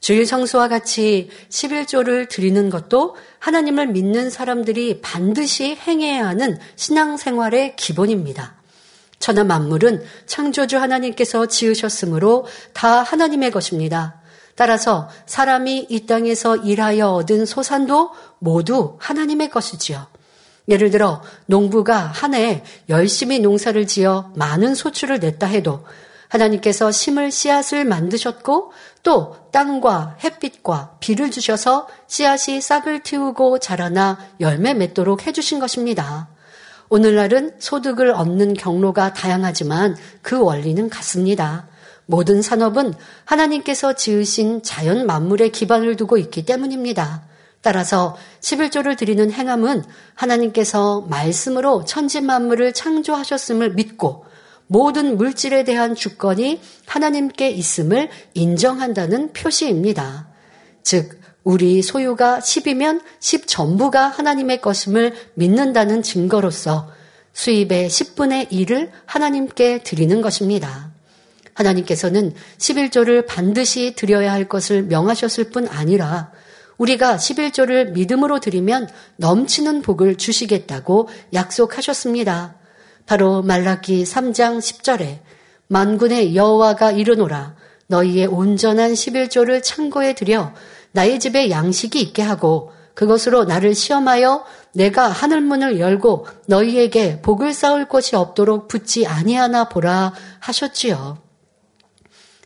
주일 성수와 같이 11조를 드리는 것도 하나님을 믿는 사람들이 반드시 행해야 하는 신앙생활의 기본입니다. 천하 만물은 창조주 하나님께서 지으셨으므로 다 하나님의 것입니다. 따라서 사람이 이 땅에서 일하여 얻은 소산도 모두 하나님의 것이지요. 예를 들어 농부가 한 해 열심히 농사를 지어 많은 소출을 냈다 해도 하나님께서 심을 씨앗을 만드셨고 또 땅과 햇빛과 비를 주셔서 씨앗이 싹을 틔우고 자라나 열매 맺도록 해주신 것입니다. 오늘날은 소득을 얻는 경로가 다양하지만 그 원리는 같습니다. 모든 산업은 하나님께서 지으신 자연 만물에 기반을 두고 있기 때문입니다. 따라서 11조를 드리는 행함은 하나님께서 말씀으로 천지 만물을 창조하셨음을 믿고 모든 물질에 대한 주권이 하나님께 있음을 인정한다는 표시입니다. 즉, 우리 소유가 10이면 10 전부가 하나님의 것임을 믿는다는 증거로서 수입의 10분의 1을 하나님께 드리는 것입니다. 하나님께서는 11조를 반드시 드려야 할 것을 명하셨을 뿐 아니라 우리가 11조를 믿음으로 드리면 넘치는 복을 주시겠다고 약속하셨습니다. 바로 말라기 3장 10절에 만군의 여호와가 이르노라 너희의 온전한 11조를 창고에 들여 나의 집에 양식이 있게 하고 그것으로 나를 시험하여 내가 하늘문을 열고 너희에게 복을 쌓을 것이 없도록 붙지 아니하나 보라 하셨지요.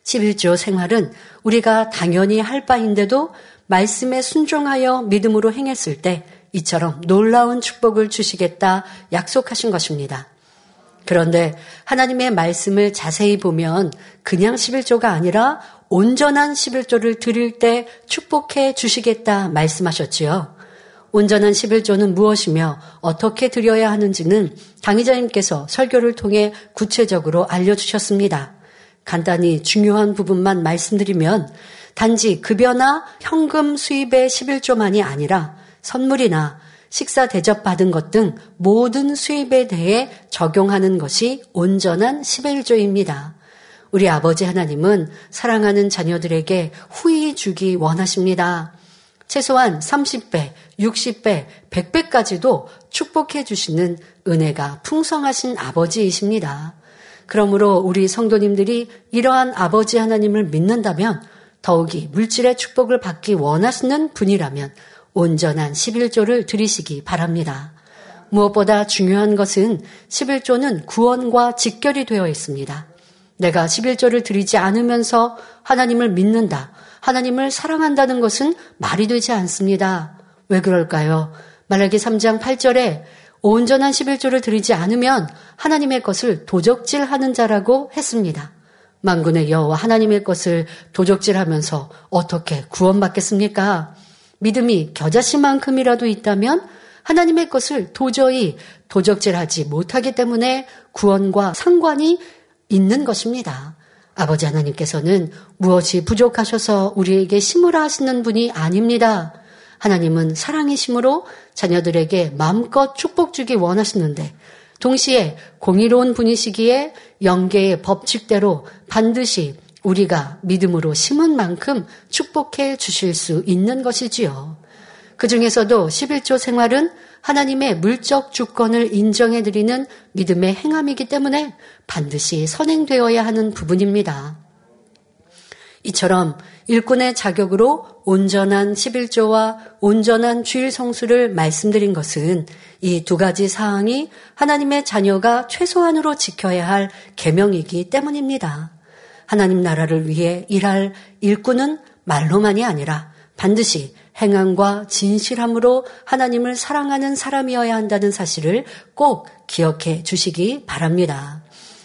11조 생활은 우리가 당연히 할 바인데도 말씀에 순종하여 믿음으로 행했을 때 이처럼 놀라운 축복을 주시겠다 약속하신 것입니다. 그런데 하나님의 말씀을 자세히 보면 그냥 11조가 아니라 온전한 11조를 드릴 때 축복해 주시겠다 말씀하셨지요. 온전한 11조는 무엇이며 어떻게 드려야 하는지는 강의자님께서 설교를 통해 구체적으로 알려주셨습니다. 간단히 중요한 부분만 말씀드리면 단지 급여나 현금 수입의 11조만이 아니라 선물이나 식사 대접 받은 것 등 모든 수입에 대해 적용하는 것이 온전한 11조입니다. 우리 아버지 하나님은 사랑하는 자녀들에게 후히 주기 원하십니다. 최소한 30배, 60배, 100배까지도 축복해 주시는 은혜가 풍성하신 아버지이십니다. 그러므로 우리 성도님들이 이러한 아버지 하나님을 믿는다면 더욱이 물질의 축복을 받기 원하시는 분이라면 온전한 11조를 드리시기 바랍니다. 무엇보다 중요한 것은 11조는 구원과 직결이 되어 있습니다. 내가 11조를 드리지 않으면서 하나님을 믿는다. 하나님을 사랑한다는 것은 말이 되지 않습니다. 왜 그럴까요? 말라기 3장 8절에 온전한 11조를 드리지 않으면 하나님의 것을 도적질하는 자라고 했습니다. 만군의 여호와 하나님의 것을 도적질하면서 어떻게 구원받겠습니까? 믿음이 겨자씨만큼이라도 있다면 하나님의 것을 도저히 도적질하지 못하기 때문에 구원과 상관이 있는 것입니다. 아버지 하나님께서는 무엇이 부족하셔서 우리에게 심으라 하시는 분이 아닙니다. 하나님은 사랑이심으로 자녀들에게 마음껏 축복 주기 원하시는데 동시에 공의로운 분이시기에 영계의 법칙대로 반드시 우리가 믿음으로 심은 만큼 축복해 주실 수 있는 것이지요. 그 중에서도 11조 생활은 하나님의 물적 주권을 인정해 드리는 믿음의 행함이기 때문에 반드시 선행되어야 하는 부분입니다. 이처럼 일꾼의 자격으로 온전한 11조와 온전한 주일 성수를 말씀드린 것은 이 두 가지 사항이 하나님의 자녀가 최소한으로 지켜야 할 계명이기 때문입니다. 하나님 나라를 위해 일할 일꾼은 말로만이 아니라 반드시 행함과 진실함으로 하나님을 사랑하는 사람이어야 한다는 사실을 꼭 기억해 주시기 바랍니다.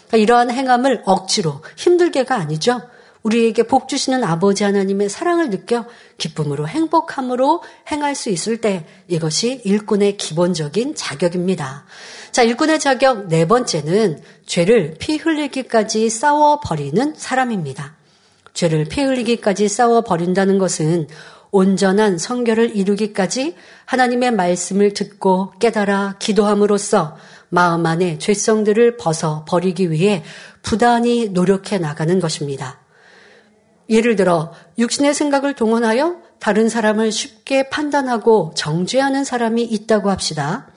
그러니까 이러한 행함을 억지로 힘들게가 아니죠. 우리에게 복 주시는 아버지 하나님의 사랑을 느껴 기쁨으로 행복함으로 행할 수 있을 때 이것이 일꾼의 기본적인 자격입니다. 자, 일꾼의 자격 네 번째는 죄를 피 흘리기까지 싸워 버리는 사람입니다. 죄를 피 흘리기까지 싸워 버린다는 것은 온전한 성결을 이루기까지 하나님의 말씀을 듣고 깨달아 기도함으로써 마음 안에 죄성들을 벗어 버리기 위해 부단히 노력해 나가는 것입니다. 예를 들어 육신의 생각을 동원하여 다른 사람을 쉽게 판단하고 정죄하는 사람이 있다고 합시다.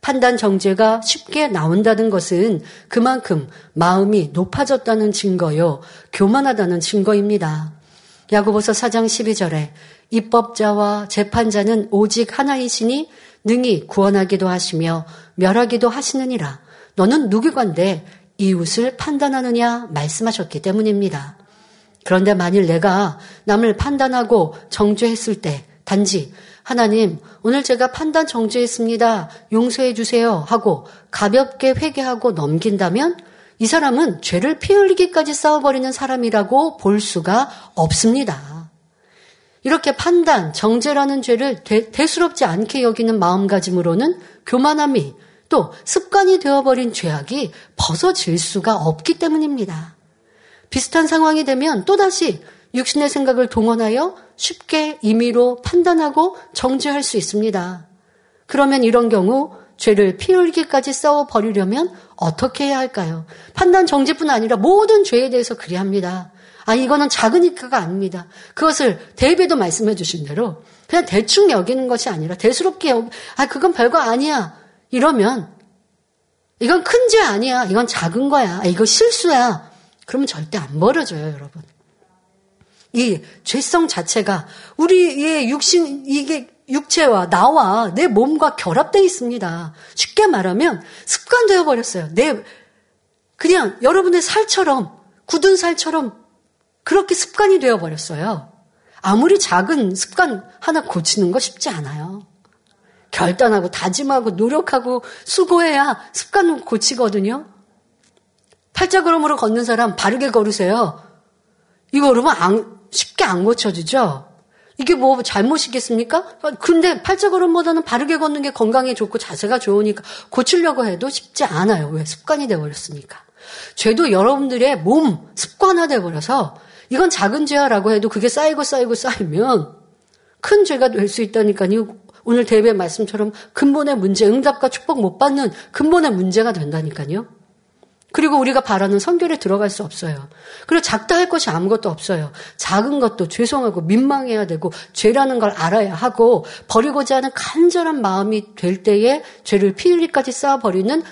판단 정죄가 쉽게 나온다는 것은 그만큼 마음이 높아졌다는 증거요, 교만하다는 증거입니다. 야고보서 4장 12절에 입법자와 재판자는 오직 하나이시니 능히 구원하기도 하시며 멸하기도 하시느니라. 너는 누구건데 이웃을 판단하느냐 말씀하셨기 때문입니다. 그런데 만일 내가 남을 판단하고 정죄했을 때 단지 하나님 오늘 제가 판단 정죄했습니다. 용서해 주세요 하고 가볍게 회개하고 넘긴다면 이 사람은 죄를 피 흘리기까지 싸워버리는 사람이라고 볼 수가 없습니다. 이렇게 판단, 정죄라는 죄를 대, 대수롭지 않게 여기는 마음가짐으로는 교만함이 또 습관이 되어버린 죄악이 벗어질 수가 없기 때문입니다. 비슷한 상황이 되면 또다시 육신의 생각을 동원하여 쉽게 임의로 판단하고 정죄할 수 있습니다. 그러면 이런 경우 죄를 피 흘기까지 싸워 버리려면 어떻게 해야 할까요? 판단 정죄뿐 아니라 모든 죄에 대해서 그리 합니다. 아, 이거는 작으니까가 아닙니다. 그것을 대비도 말씀해 주신 대로 그냥 대충 여기는 것이 아니라 대수롭게 여기, 아, 그건 별거 아니야. 이러면 이건 큰 죄 아니야. 이건 작은 거야. 아, 이거 실수야. 그러면 절대 안 벌어져요, 여러분. 이 죄성 자체가 우리의 육신, 이게 육체와 나와 내 몸과 결합되어 있습니다. 쉽게 말하면 습관되어 버렸어요. 내, 그냥 여러분의 살처럼, 굳은 살처럼 그렇게 습관이 되어 버렸어요. 아무리 작은 습관 하나 고치는 거 쉽지 않아요. 결단하고 다짐하고 노력하고 수고해야 습관을 고치거든요. 팔자 걸음으로 걷는 사람 바르게 걸으세요. 이거 그러면 안, 쉽게 안 고쳐지죠? 이게 뭐 잘못이겠습니까? 근데 팔자 걸음보다는 바르게 걷는 게 건강에 좋고 자세가 좋으니까 고치려고 해도 쉽지 않아요. 왜? 습관이 돼버렸으니까. 죄도 여러분들의 몸 습관화 돼 버려서 이건 작은 죄야라고 해도 그게 쌓이고 쌓이고 쌓이면 큰 죄가 될 수 있다니까요. 오늘 대배 말씀처럼 근본의 문제, 응답과 축복 못 받는 근본의 문제가 된다니까요. 그리고 우리가 바라는 성결에 들어갈 수 없어요. 그리고 작다 할 것이 아무것도 없어요. 작은 것도 죄송하고 민망해야 되고 죄라는 걸 알아야 하고 버리고자 하는 간절한 마음이 될 때에 죄를 피 흘리까지 쌓아버리는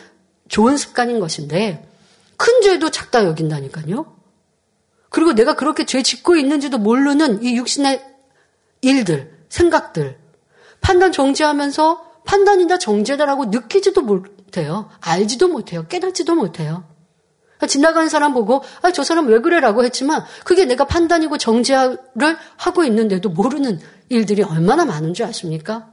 좋은 습관인 것인데 큰 죄도 작다 여긴다니까요. 그리고 내가 그렇게 죄 짓고 있는지도 모르는 이 육신의 일들, 생각들, 판단 정지하면서 판단이다 정죄다라고 느끼지도 못해요. 알지도 못해요. 깨닫지도 못해요. 지나가는 사람 보고 아, 저 사람 왜 그래라고 했지만 그게 내가 판단이고 정죄를 하고 있는데도 모르는 일들이 얼마나 많은 줄 아십니까?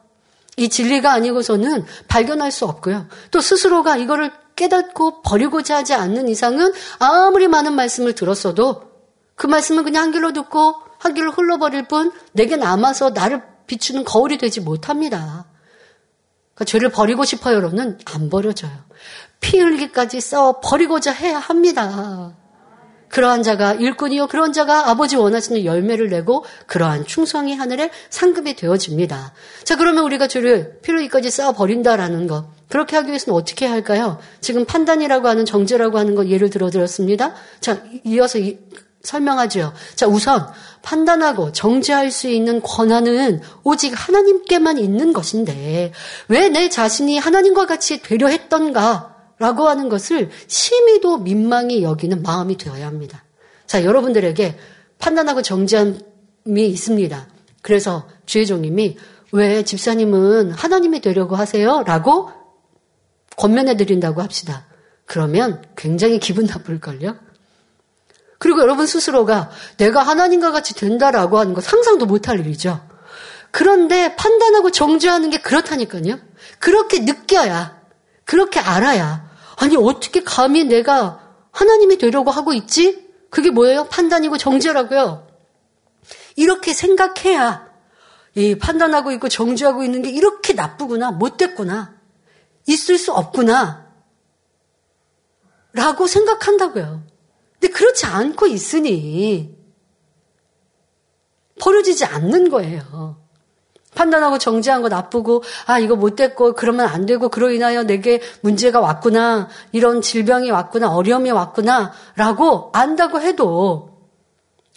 이 진리가 아니고서는 발견할 수 없고요. 또 스스로가 이거를 깨닫고 버리고자 하지 않는 이상은 아무리 많은 말씀을 들었어도 그 말씀은 그냥 한 길로 듣고 한 길로 흘러버릴 뿐 내게 남아서 나를 비추는 거울이 되지 못합니다. 그러니까 죄를 버리고 싶어요로는 안 버려져요. 피 흘기까지 써 버리고자 해야 합니다. 그러한 자가 일꾼이요 그런 자가 아버지 원하시는 열매를 내고 그러한 충성이 하늘에 상급이 되어집니다. 자 그러면 우리가 죄를 피 흘기까지 쌓아 버린다라는 것 그렇게 하기 위해서는 어떻게 할까요? 지금 판단이라고 하는 정죄라고 하는 것 예를 들어 드렸습니다. 자 이어서 이, 설명하죠. 자 우선 판단하고 정죄할 수 있는 권한은 오직 하나님께만 있는 것인데 왜 내 자신이 하나님과 같이 되려 했던가 라고 하는 것을 심히도 민망히 여기는 마음이 되어야 합니다. 자, 여러분들에게 판단하고 정지함이 있습니다. 그래서 주혜종님이 왜 집사님은 하나님이 되려고 하세요? 라고 권면해 드린다고 합시다. 그러면 굉장히 기분 나쁠걸요? 그리고 여러분 스스로가 내가 하나님과 같이 된다라고 하는 거 상상도 못할 일이죠. 그런데 판단하고 정죄하는 게 그렇다니까요. 그렇게 느껴야, 그렇게 알아야 아니, 어떻게 감히 내가 하나님이 되려고 하고 있지? 그게 뭐예요? 판단이고 정죄라고요. 이렇게 생각해야 이 판단하고 있고 정죄하고 있는 게 이렇게 나쁘구나, 못됐구나, 있을 수 없구나, 라고 생각한다고요. 근데 그렇지 않고 있으니 버려지지 않는 거예요. 판단하고 정지한 거 나쁘고 아 이거 못됐고 그러면 안 되고 그로 인하여 내게 문제가 왔구나 이런 질병이 왔구나 어려움이 왔구나라고 안다고 해도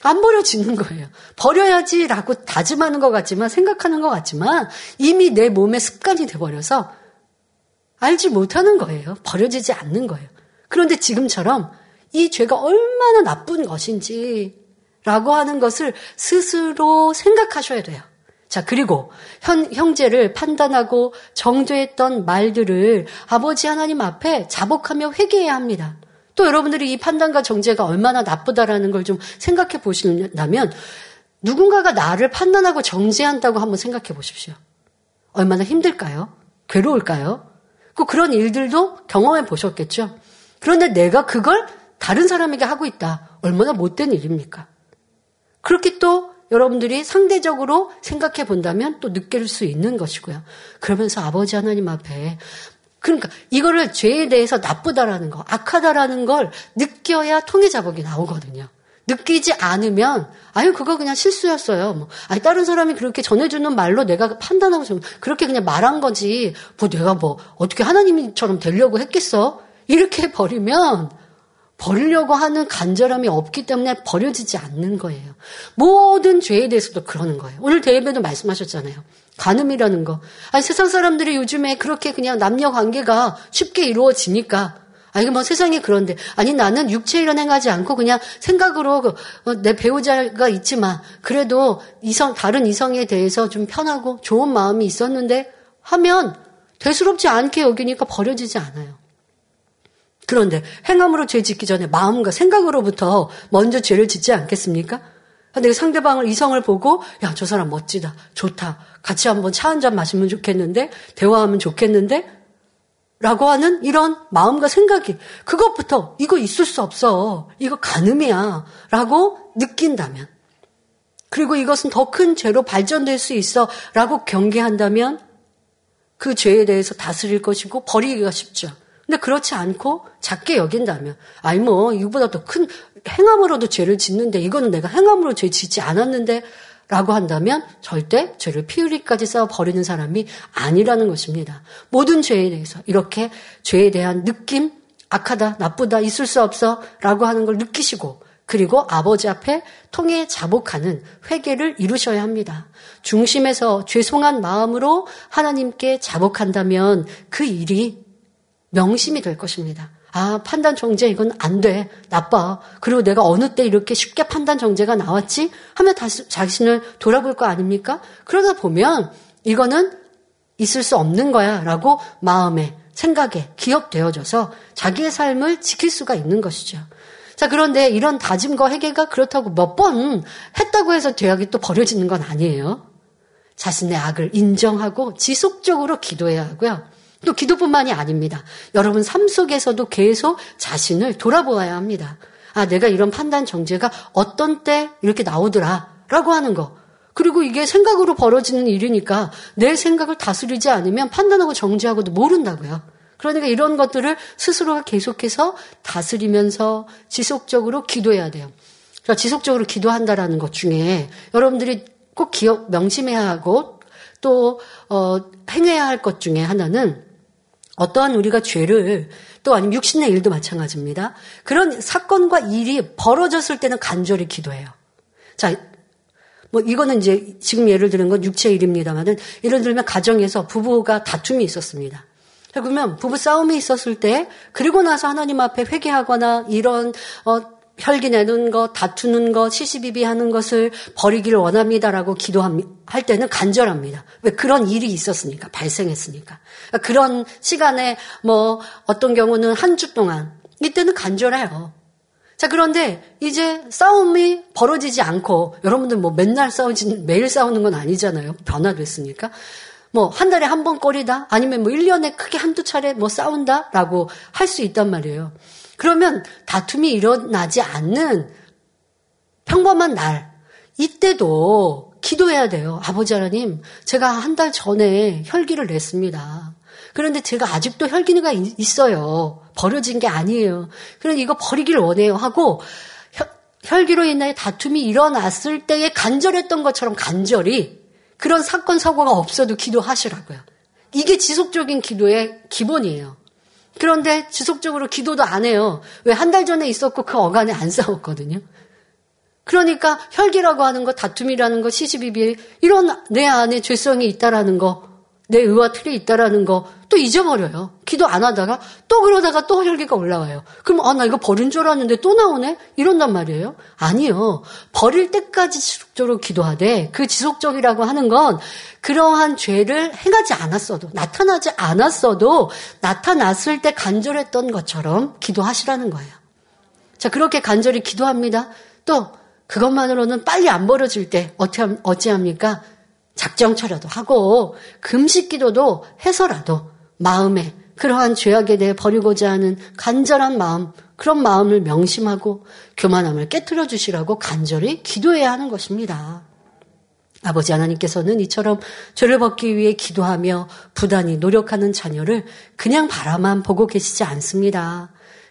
안 버려지는 거예요. 버려야지라고 다짐하는 것 같지만 생각하는 것 같지만 이미 내 몸의 습관이 돼버려서 알지 못하는 거예요. 버려지지 않는 거예요. 그런데 지금처럼 이 죄가 얼마나 나쁜 것인지라고 하는 것을 스스로 생각하셔야 돼요. 자, 그리고 현, 형제를 판단하고 정죄했던 말들을 아버지 하나님 앞에 자복하며 회개해야 합니다. 또 여러분들이 이 판단과 정죄가 얼마나 나쁘다라는 걸 좀 생각해 보신다면 누군가가 나를 판단하고 정죄한다고 한번 생각해 보십시오. 얼마나 힘들까요? 괴로울까요? 그 그런 일들도 경험해 보셨겠죠? 그런데 내가 그걸 다른 사람에게 하고 있다. 얼마나 못된 일입니까? 그렇게 또 여러분들이 상대적으로 생각해 본다면 또 느낄 수 있는 것이고요. 그러면서 아버지 하나님 앞에 그러니까 이거를 죄에 대해서 나쁘다라는 거, 악하다라는 걸 느껴야 통해 자복이 나오거든요. 느끼지 않으면 아유 그거 그냥 실수였어요. 뭐 아니 다른 사람이 그렇게 전해주는 말로 내가 판단하고 그렇게 그냥 말한 거지. 뭐 내가 뭐 어떻게 하나님처럼 되려고 했겠어? 이렇게 버리면 버리려고 하는 간절함이 없기 때문에 버려지지 않는 거예요. 모든 죄에 대해서도 그러는 거예요. 오늘 대회에도 말씀하셨잖아요. 간음이라는 거. 아니, 세상 사람들이 요즘에 그렇게 그냥 남녀 관계가 쉽게 이루어지니까. 아니, 뭐 세상에 그런데. 아니, 나는 육체일은 행하지 않고 그냥 생각으로 그, 어, 내 배우자가 있지만 그래도 이성, 다른 이성에 대해서 좀 편하고 좋은 마음이 있었는데 하면 대수롭지 않게 여기니까 버려지지 않아요. 그런데 행함으로 죄 짓기 전에 마음과 생각으로부터 먼저 죄를 짓지 않겠습니까? 내가 상대방을 이성을 보고 야 저 사람 멋지다 좋다 같이 한번 차 한 잔 마시면 좋겠는데 대화하면 좋겠는데 라고 하는 이런 마음과 생각이 그것부터 이거 있을 수 없어 이거 가늠이야 라고 느낀다면 그리고 이것은 더 큰 죄로 발전될 수 있어 라고 경계한다면 그 죄에 대해서 다스릴 것이고 버리기가 쉽죠. 근데 그렇지 않고 작게 여긴다면, 아니 뭐 이거보다 더 큰 행함으로도 죄를 짓는데 이거는 내가 행함으로 죄 짓지 않았는데 라고 한다면 절대 죄를 피 흘리기까지 싸워 버리는 사람이 아니라는 것입니다. 모든 죄에 대해서 이렇게 죄에 대한 느낌, 악하다, 나쁘다, 있을 수 없어 라고 하는 걸 느끼시고 그리고 아버지 앞에 통해 자복하는 회개를 이루셔야 합니다. 중심에서 죄송한 마음으로 하나님께 자복한다면 그 일이 명심이 될 것입니다. 아, 판단 정제 이건 안 돼. 나빠. 그리고 내가 어느 때 이렇게 쉽게 판단 정제가 나왔지? 하면 다시 자신을 돌아볼 거 아닙니까? 그러다 보면 이거는 있을 수 없는 거야. 라고 마음에, 생각에 기억되어져서 자기의 삶을 지킬 수가 있는 것이죠. 자, 그런데 이런 다짐과 회개가 그렇다고 몇 번 했다고 해서 죄악이 또 버려지는 건 아니에요. 자신의 악을 인정하고 지속적으로 기도해야 하고요. 또 기도뿐만이 아닙니다. 여러분 삶 속에서도 계속 자신을 돌아보아야 합니다. 아, 내가 이런 판단 정제가 어떤 때 이렇게 나오더라. 라고 하는 거. 그리고 이게 생각으로 벌어지는 일이니까 내 생각을 다스리지 않으면 판단하고 정지하고도 모른다고요. 그러니까 이런 것들을 스스로가 계속해서 다스리면서 지속적으로 기도해야 돼요. 그러니까 지속적으로 기도한다라는 것 중에 여러분들이 꼭 기억 명심해야 하고 또 어, 행해야 할 것 중에 하나는 어떠한 우리가 죄를 또 아니면 육신의 일도 마찬가지입니다. 그런 사건과 일이 벌어졌을 때는 간절히 기도해요. 자, 뭐 이거는 이제 지금 예를 드는 건 육체 일입니다만은 예를 들면 가정에서 부부가 다툼이 있었습니다. 그러면 부부 싸움이 있었을 때 그리고 나서 하나님 앞에 회개하거나 이런 어 혈기 내는 것, 다투는 것, 시시비비하는 것을 버리기를 원합니다라고 기도할 때는 간절합니다. 왜 그런 일이 있었으니까, 발생했으니까. 그러니까 그런 시간에 뭐 어떤 경우는 한 주 동안 이때는 간절해요. 자, 그런데 이제 싸움이 벌어지지 않고 여러분들 뭐 맨날 싸우지 매일 싸우는 건 아니잖아요. 변화됐으니까. 뭐 한 달에 한번 거리다 아니면 뭐 1년에 크게 한두 차례 뭐 싸운다 라고 할 수 있단 말이에요. 그러면 다툼이 일어나지 않는 평범한 날, 이때도 기도해야 돼요. 아버지 하나님, 제가 한 달 전에 혈기를 냈습니다. 그런데 제가 아직도 혈기가 있어요. 버려진 게 아니에요. 그런데 이거 버리기를 원해요. 하고 혈기로 인해 다툼이 일어났을 때에 간절했던 것처럼 간절히 그런 사건 사고가 없어도 기도하시라고요. 이게 지속적인 기도의 기본이에요. 그런데 지속적으로 기도도 안 해요. 왜 한 달 전에 있었고 그 어간에 안 싸웠거든요. 그러니까 혈기라고 하는 것, 다툼이라는 것, 시시비비 이런 내 안에 죄성이 있다라는 거, 내 의와 틀이 있다라는 거 또 잊어버려요. 기도 안 하다가 또 그러다가 또 혈기가 올라와요. 그럼 아 나 이거 버린 줄 알았는데 또 나오네? 이런단 말이에요. 아니요. 버릴 때까지 지속적으로 기도하되 그 지속적이라고 하는 건 그러한 죄를 행하지 않았어도 나타나지 않았어도 나타났을 때 간절했던 것처럼 기도하시라는 거예요. 자 그렇게 간절히 기도합니다. 또 그것만으로는 빨리 안 벌어질 때 어찌, 어찌합니까? 작정처라도 하고 금식 기도도 해서라도 마음에 그러한 죄악에 대해 버리고자 하는 간절한 마음, 그런 마음을 명심하고 교만함을 깨뜨려 주시라고 간절히 기도해야 하는 것입니다. 아버지 하나님께서는 이처럼 죄를 벗기 위해 기도하며 부단히 노력하는 자녀를 그냥 바라만 보고 계시지 않습니다.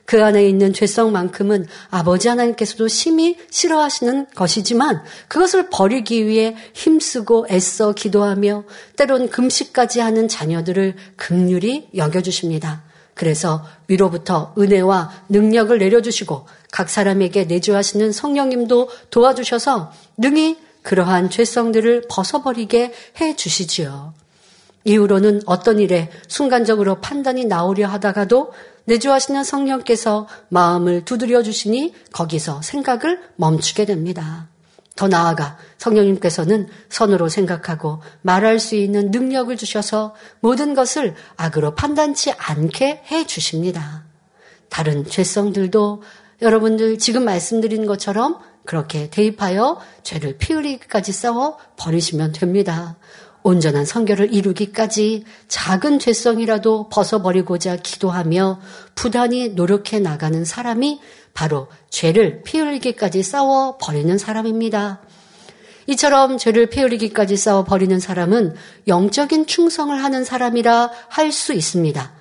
그 안에 있는 죄성만큼은 아버지 하나님께서도 심히 싫어하시는 것이지만 그것을 버리기 위해 힘쓰고 애써 기도하며 때론 금식까지 하는 자녀들을 극률히 여겨주십니다. 그래서 위로부터 은혜와 능력을 내려주시고 각 사람에게 내주하시는 성령님도 도와주셔서 능히 그러한 죄성들을 벗어버리게 해 주시지요. 이후로는 어떤 일에 순간적으로 판단이 나오려 하다가도 내주하시는 성령께서 마음을 두드려 주시니 거기서 생각을 멈추게 됩니다. 더 나아가 성령님께서는 선으로 생각하고 말할 수 있는 능력을 주셔서 모든 것을 악으로 판단치 않게 해 주십니다. 다른 죄성들도 여러분들 지금 말씀드린 것처럼 그렇게 대입하여 죄를 피 흘리기까지 싸워 버리시면 됩니다. 온전한 성결을 이루기까지 작은 죄성이라도 벗어버리고자 기도하며 부단히 노력해 나가는 사람이 바로 죄를 피 흘리기까지 싸워 버리는 사람입니다. 이처럼 죄를 피 흘리기까지 싸워 버리는 사람은 영적인 충성을 하는 사람이라 할 수 있습니다.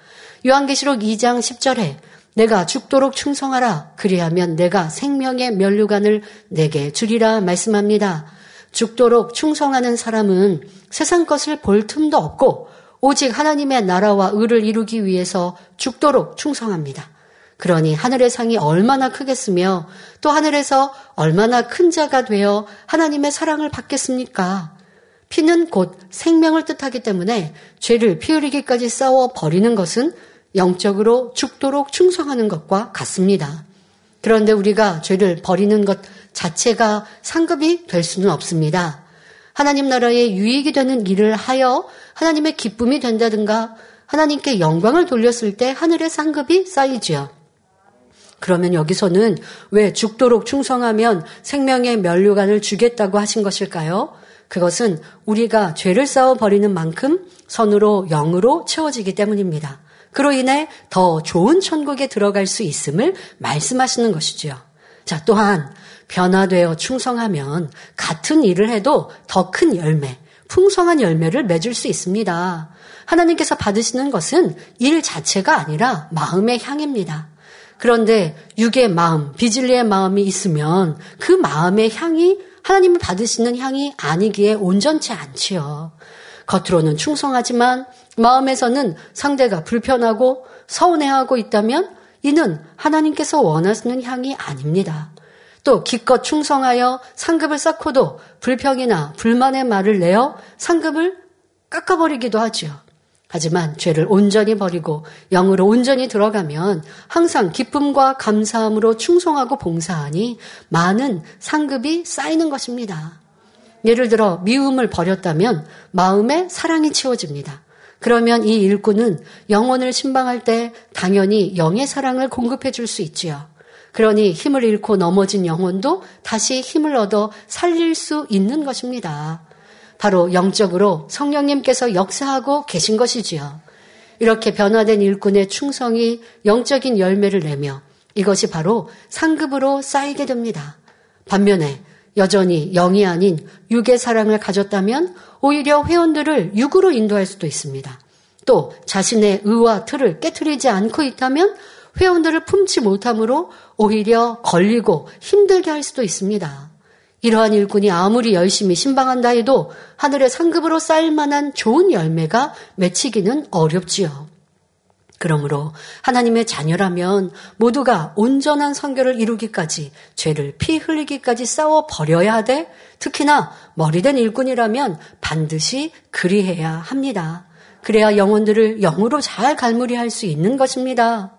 요한계시록 2장 10절에 내가 죽도록 충성하라 그리하면 내가 생명의 면류관을 내게 주리라 말씀합니다. 죽도록 충성하는 사람은 세상 것을 볼 틈도 없고 오직 하나님의 나라와 의를 이루기 위해서 죽도록 충성합니다. 그러니 하늘의 상이 얼마나 크겠으며 또 하늘에서 얼마나 큰 자가 되어 하나님의 사랑을 받겠습니까? 피는 곧 생명을 뜻하기 때문에 죄를 피 흘리기까지 싸워 버리는 것은 영적으로 죽도록 충성하는 것과 같습니다. 그런데 우리가 죄를 버리는 것 자체가 상급이 될 수는 없습니다. 하나님 나라의 유익이 되는 일을 하여 하나님의 기쁨이 된다든가 하나님께 영광을 돌렸을 때 하늘의 상급이 쌓이지요. 그러면 여기서는 왜 죽도록 충성하면 생명의 면류관을 주겠다고 하신 것일까요? 그것은 우리가 죄를 쌓아 버리는 만큼 선으로 영으로 채워지기 때문입니다. 그로 인해 더 좋은 천국에 들어갈 수 있음을 말씀하시는 것이지요. 자, 또한 변화되어 충성하면 같은 일을 해도 더 큰 열매, 풍성한 열매를 맺을 수 있습니다. 하나님께서 받으시는 것은 일 자체가 아니라 마음의 향입니다. 그런데 육의 마음, 비질리의 마음이 있으면 그 마음의 향이 하나님을 받으시는 향이 아니기에 온전치 않지요. 겉으로는 충성하지만 마음에서는 상대가 불편하고 서운해하고 있다면 이는 하나님께서 원하시는 향이 아닙니다. 또 기껏 충성하여 상급을 쌓고도 불평이나 불만의 말을 내어 상급을 깎아버리기도 하지요. 하지만 죄를 온전히 버리고 영으로 온전히 들어가면 항상 기쁨과 감사함으로 충성하고 봉사하니 많은 상급이 쌓이는 것입니다. 예를 들어 미움을 버렸다면 마음에 사랑이 채워집니다. 그러면 이 일꾼은 영혼을 신방할 때 당연히 영의 사랑을 공급해 줄 수 있지요. 그러니 힘을 잃고 넘어진 영혼도 다시 힘을 얻어 살릴 수 있는 것입니다. 바로 영적으로 성령님께서 역사하고 계신 것이지요. 이렇게 변화된 일꾼의 충성이 영적인 열매를 내며 이것이 바로 상급으로 쌓이게 됩니다. 반면에 여전히 영이 아닌 육의 사랑을 가졌다면 오히려 회원들을 육으로 인도할 수도 있습니다. 또 자신의 의와 틀을 깨뜨리지 않고 있다면 회원들을 품지 못함으로 오히려 걸리고 힘들게 할 수도 있습니다. 이러한 일꾼이 아무리 열심히 신방한다 해도 하늘의 상급으로 쌓일 만한 좋은 열매가 맺히기는 어렵지요. 그러므로 하나님의 자녀라면 모두가 온전한 성결을 이루기까지 죄를 피 흘리기까지 싸워 버려야 하되 특히나 머리된 일꾼이라면 반드시 그리해야 합니다. 그래야 영혼들을 영으로 잘 갈무리할 수 있는 것입니다.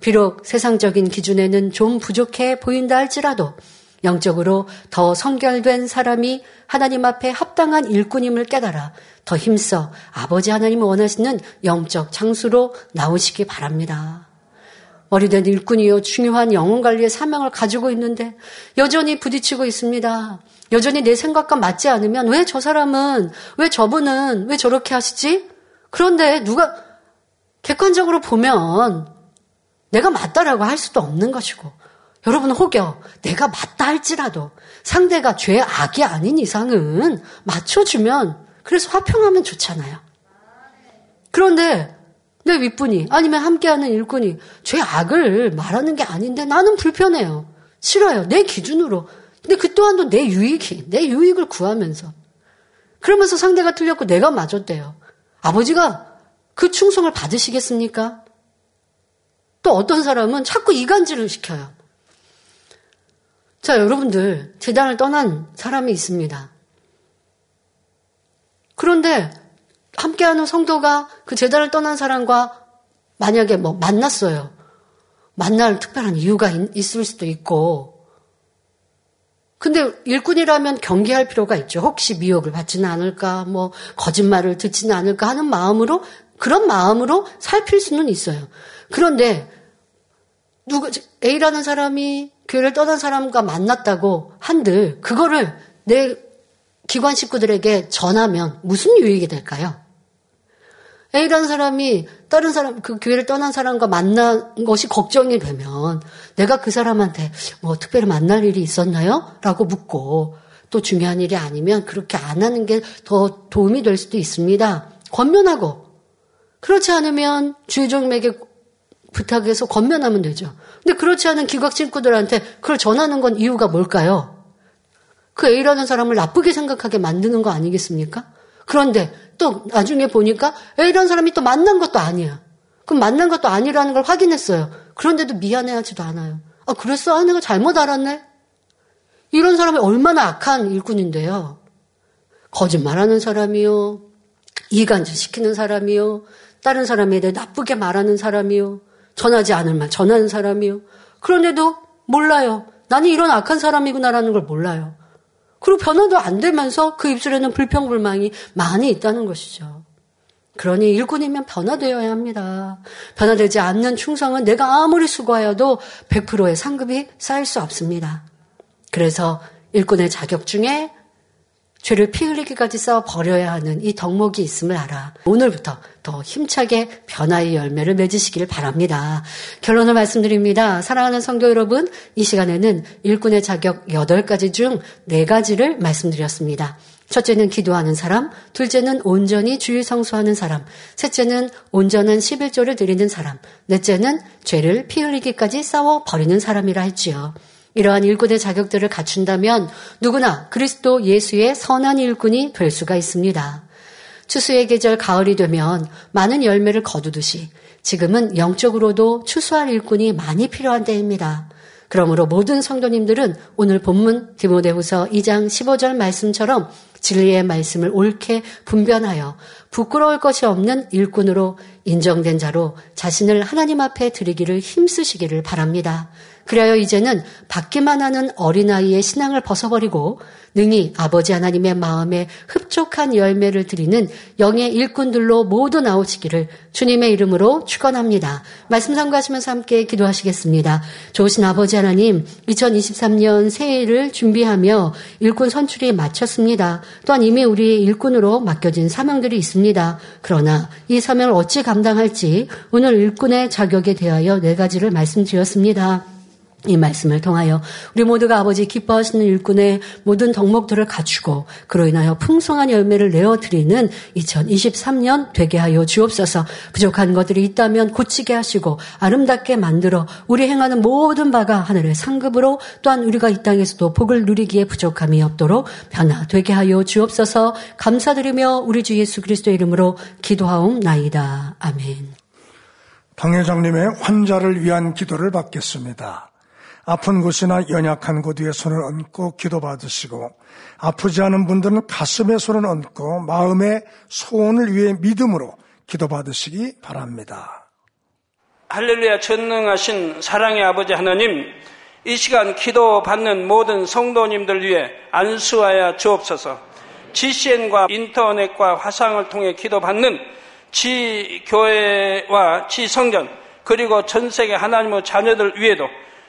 비록 세상적인 기준에는 좀 부족해 보인다 할지라도 영적으로 더 성결된 사람이 하나님 앞에 합당한 일꾼임을 깨달아 더 힘써 아버지 하나님 원하시는 영적 장수로 나오시기 바랍니다. 머리된 일꾼이요 중요한 영혼 관리의 사명을 가지고 있는데 여전히 부딪히고 있습니다. 여전히 내 생각과 맞지 않으면 왜 저 사람은 왜 저분은 왜 저렇게 하시지? 그런데 누가 객관적으로 보면 내가 맞다라고 할 수도 없는 것이고 여러분 혹여 내가 맞다 할지라도 상대가 죄 악이 아닌 이상은 맞춰주면 그래서 화평하면 좋잖아요. 그런데 내 윗분이 아니면 함께하는 일꾼이 죄 악을 말하는 게 아닌데 나는 불편해요. 싫어요. 내 기준으로. 근데 그 또한도 내 유익이, 내 유익을 구하면서. 그러면서 상대가 틀렸고 내가 맞았대요. 아버지가 그 충성을 받으시겠습니까? 또 어떤 사람은 자꾸 이간질을 시켜요. 자, 여러분들, 재단을 떠난 사람이 있습니다. 그런데 함께하는 성도가 그 재단을 떠난 사람과 만약에 뭐 만났어요. 만날 특별한 이유가 있, 을 수도 있고. 근데 일꾼이라면 경계할 필요가 있죠. 혹시 미혹을 받지는 않을까, 뭐 거짓말을 듣지는 않을까 하는 마음으로 그런 마음으로 살필 수는 있어요. 그런데 누가 A라는 사람이 교회를 떠난 사람과 만났다고 한들 그거를 내 기관 식구들에게 전하면 무슨 유익이 될까요? A라는 사람이 다른 사람, 그 교회를 떠난 사람과 만난 것이 걱정이 되면 내가 그 사람한테 뭐 특별히 만날 일이 있었나요? 라고 묻고 또 중요한 일이 아니면 그렇게 안 하는 게 더 도움이 될 수도 있습니다. 권면하고 그렇지 않으면 주의 종에게 부탁해서 권면하면 되죠. 근데 그렇지 않은 기각 친구들한테 그걸 전하는 건 이유가 뭘까요? 그 A라는 사람을 나쁘게 생각하게 만드는 거 아니겠습니까? 그런데 또 나중에 보니까 A라는 사람이 또 만난 것도 아니야. 그럼 만난 것도 아니라는 걸 확인했어요. 그런데도 미안해하지도 않아요. 아, 그랬어? 아, 내가 잘못 알았네? 이런 사람이 얼마나 악한 일꾼인데요. 거짓말하는 사람이요. 이간질 시키는 사람이요. 다른 사람에 대해 나쁘게 말하는 사람이요. 전하지 않을 말 전하는 사람이요. 그런데도 몰라요. 나는 이런 악한 사람이구나라는 걸 몰라요. 그리고 변화도 안 되면서 그 입술에는 불평불만이 많이 있다는 것이죠. 그러니 일꾼이면 변화되어야 합니다. 변화되지 않는 충성은 내가 아무리 수고하여도 100%의 상급이 쌓일 수 없습니다. 그래서 일꾼의 자격 중에 죄를 피 흘리기까지 싸워 버려야 하는 이 덕목이 있음을 알아. 오늘부터 더 힘차게 변화의 열매를 맺으시기를 바랍니다. 결론을 말씀드립니다. 사랑하는 성도 여러분, 이 시간에는 일꾼의 자격 8가지 중 4가지를 말씀드렸습니다. 첫째는 기도하는 사람, 둘째는 온전히 주일 성수하는 사람, 셋째는 온전한 11조를 드리는 사람, 넷째는 죄를 피 흘리기까지 싸워 버리는 사람이라 했지요. 이러한 일꾼의 자격들을 갖춘다면 누구나 그리스도 예수의 선한 일꾼이 될 수가 있습니다. 추수의 계절 가을이 되면 많은 열매를 거두듯이 지금은 영적으로도 추수할 일꾼이 많이 필요한 때입니다. 그러므로 모든 성도님들은 오늘 본문 디모데후서 2장 15절 말씀처럼 진리의 말씀을 옳게 분변하여 부끄러울 것이 없는 일꾼으로 인정된 자로 자신을 하나님 앞에 드리기를 힘쓰시기를 바랍니다. 그래야 이제는 받기만 하는 어린아이의 신앙을 벗어버리고 능히 아버지 하나님의 마음에 흡족한 열매를 드리는 영의 일꾼들로 모두 나오시기를 주님의 이름으로 축원합니다. 말씀 상고하시면서 함께 기도하시겠습니다. 좋으신 아버지 하나님, 2023년 새해를 준비하며 일꾼 선출이 마쳤습니다. 또한 이미 우리 일꾼으로 맡겨진 사명들이 있습니다. 그러나 이 사명을 어찌 감당할지 오늘 일꾼의 자격에 대하여 네 가지를 말씀드렸습니다. 이 말씀을 통하여 우리 모두가 아버지 기뻐하시는 일꾼의 모든 덕목들을 갖추고 그로 인하여 풍성한 열매를 내어 드리는 2023년 되게 하여 주옵소서 부족한 것들이 있다면 고치게 하시고 아름답게 만들어 우리 행하는 모든 바가 하늘의 상급으로 또한 우리가 이 땅에서도 복을 누리기에 부족함이 없도록 변화 되게 하여 주옵소서 감사드리며 우리 주 예수 그리스도의 이름으로 기도하옵나이다. 아멘. 방 회장님의 환자를 위한 기도를 받겠습니다. 아픈 곳이나 연약한 곳 위에 손을 얹고 기도받으시고 아프지 않은 분들은 가슴에 손을 얹고 마음의 소원을 위해 믿음으로 기도받으시기 바랍니다. 할렐루야 전능하신 사랑의 아버지 하나님 이 시간 기도받는 모든 성도님들 위해 안수하여 주옵소서 GCN과 인터넷과 화상을 통해 기도받는 지 교회와 지 성전 그리고 전 세계 하나님의 자녀들 위에도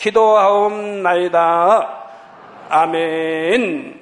기도하옵나이다. 아멘.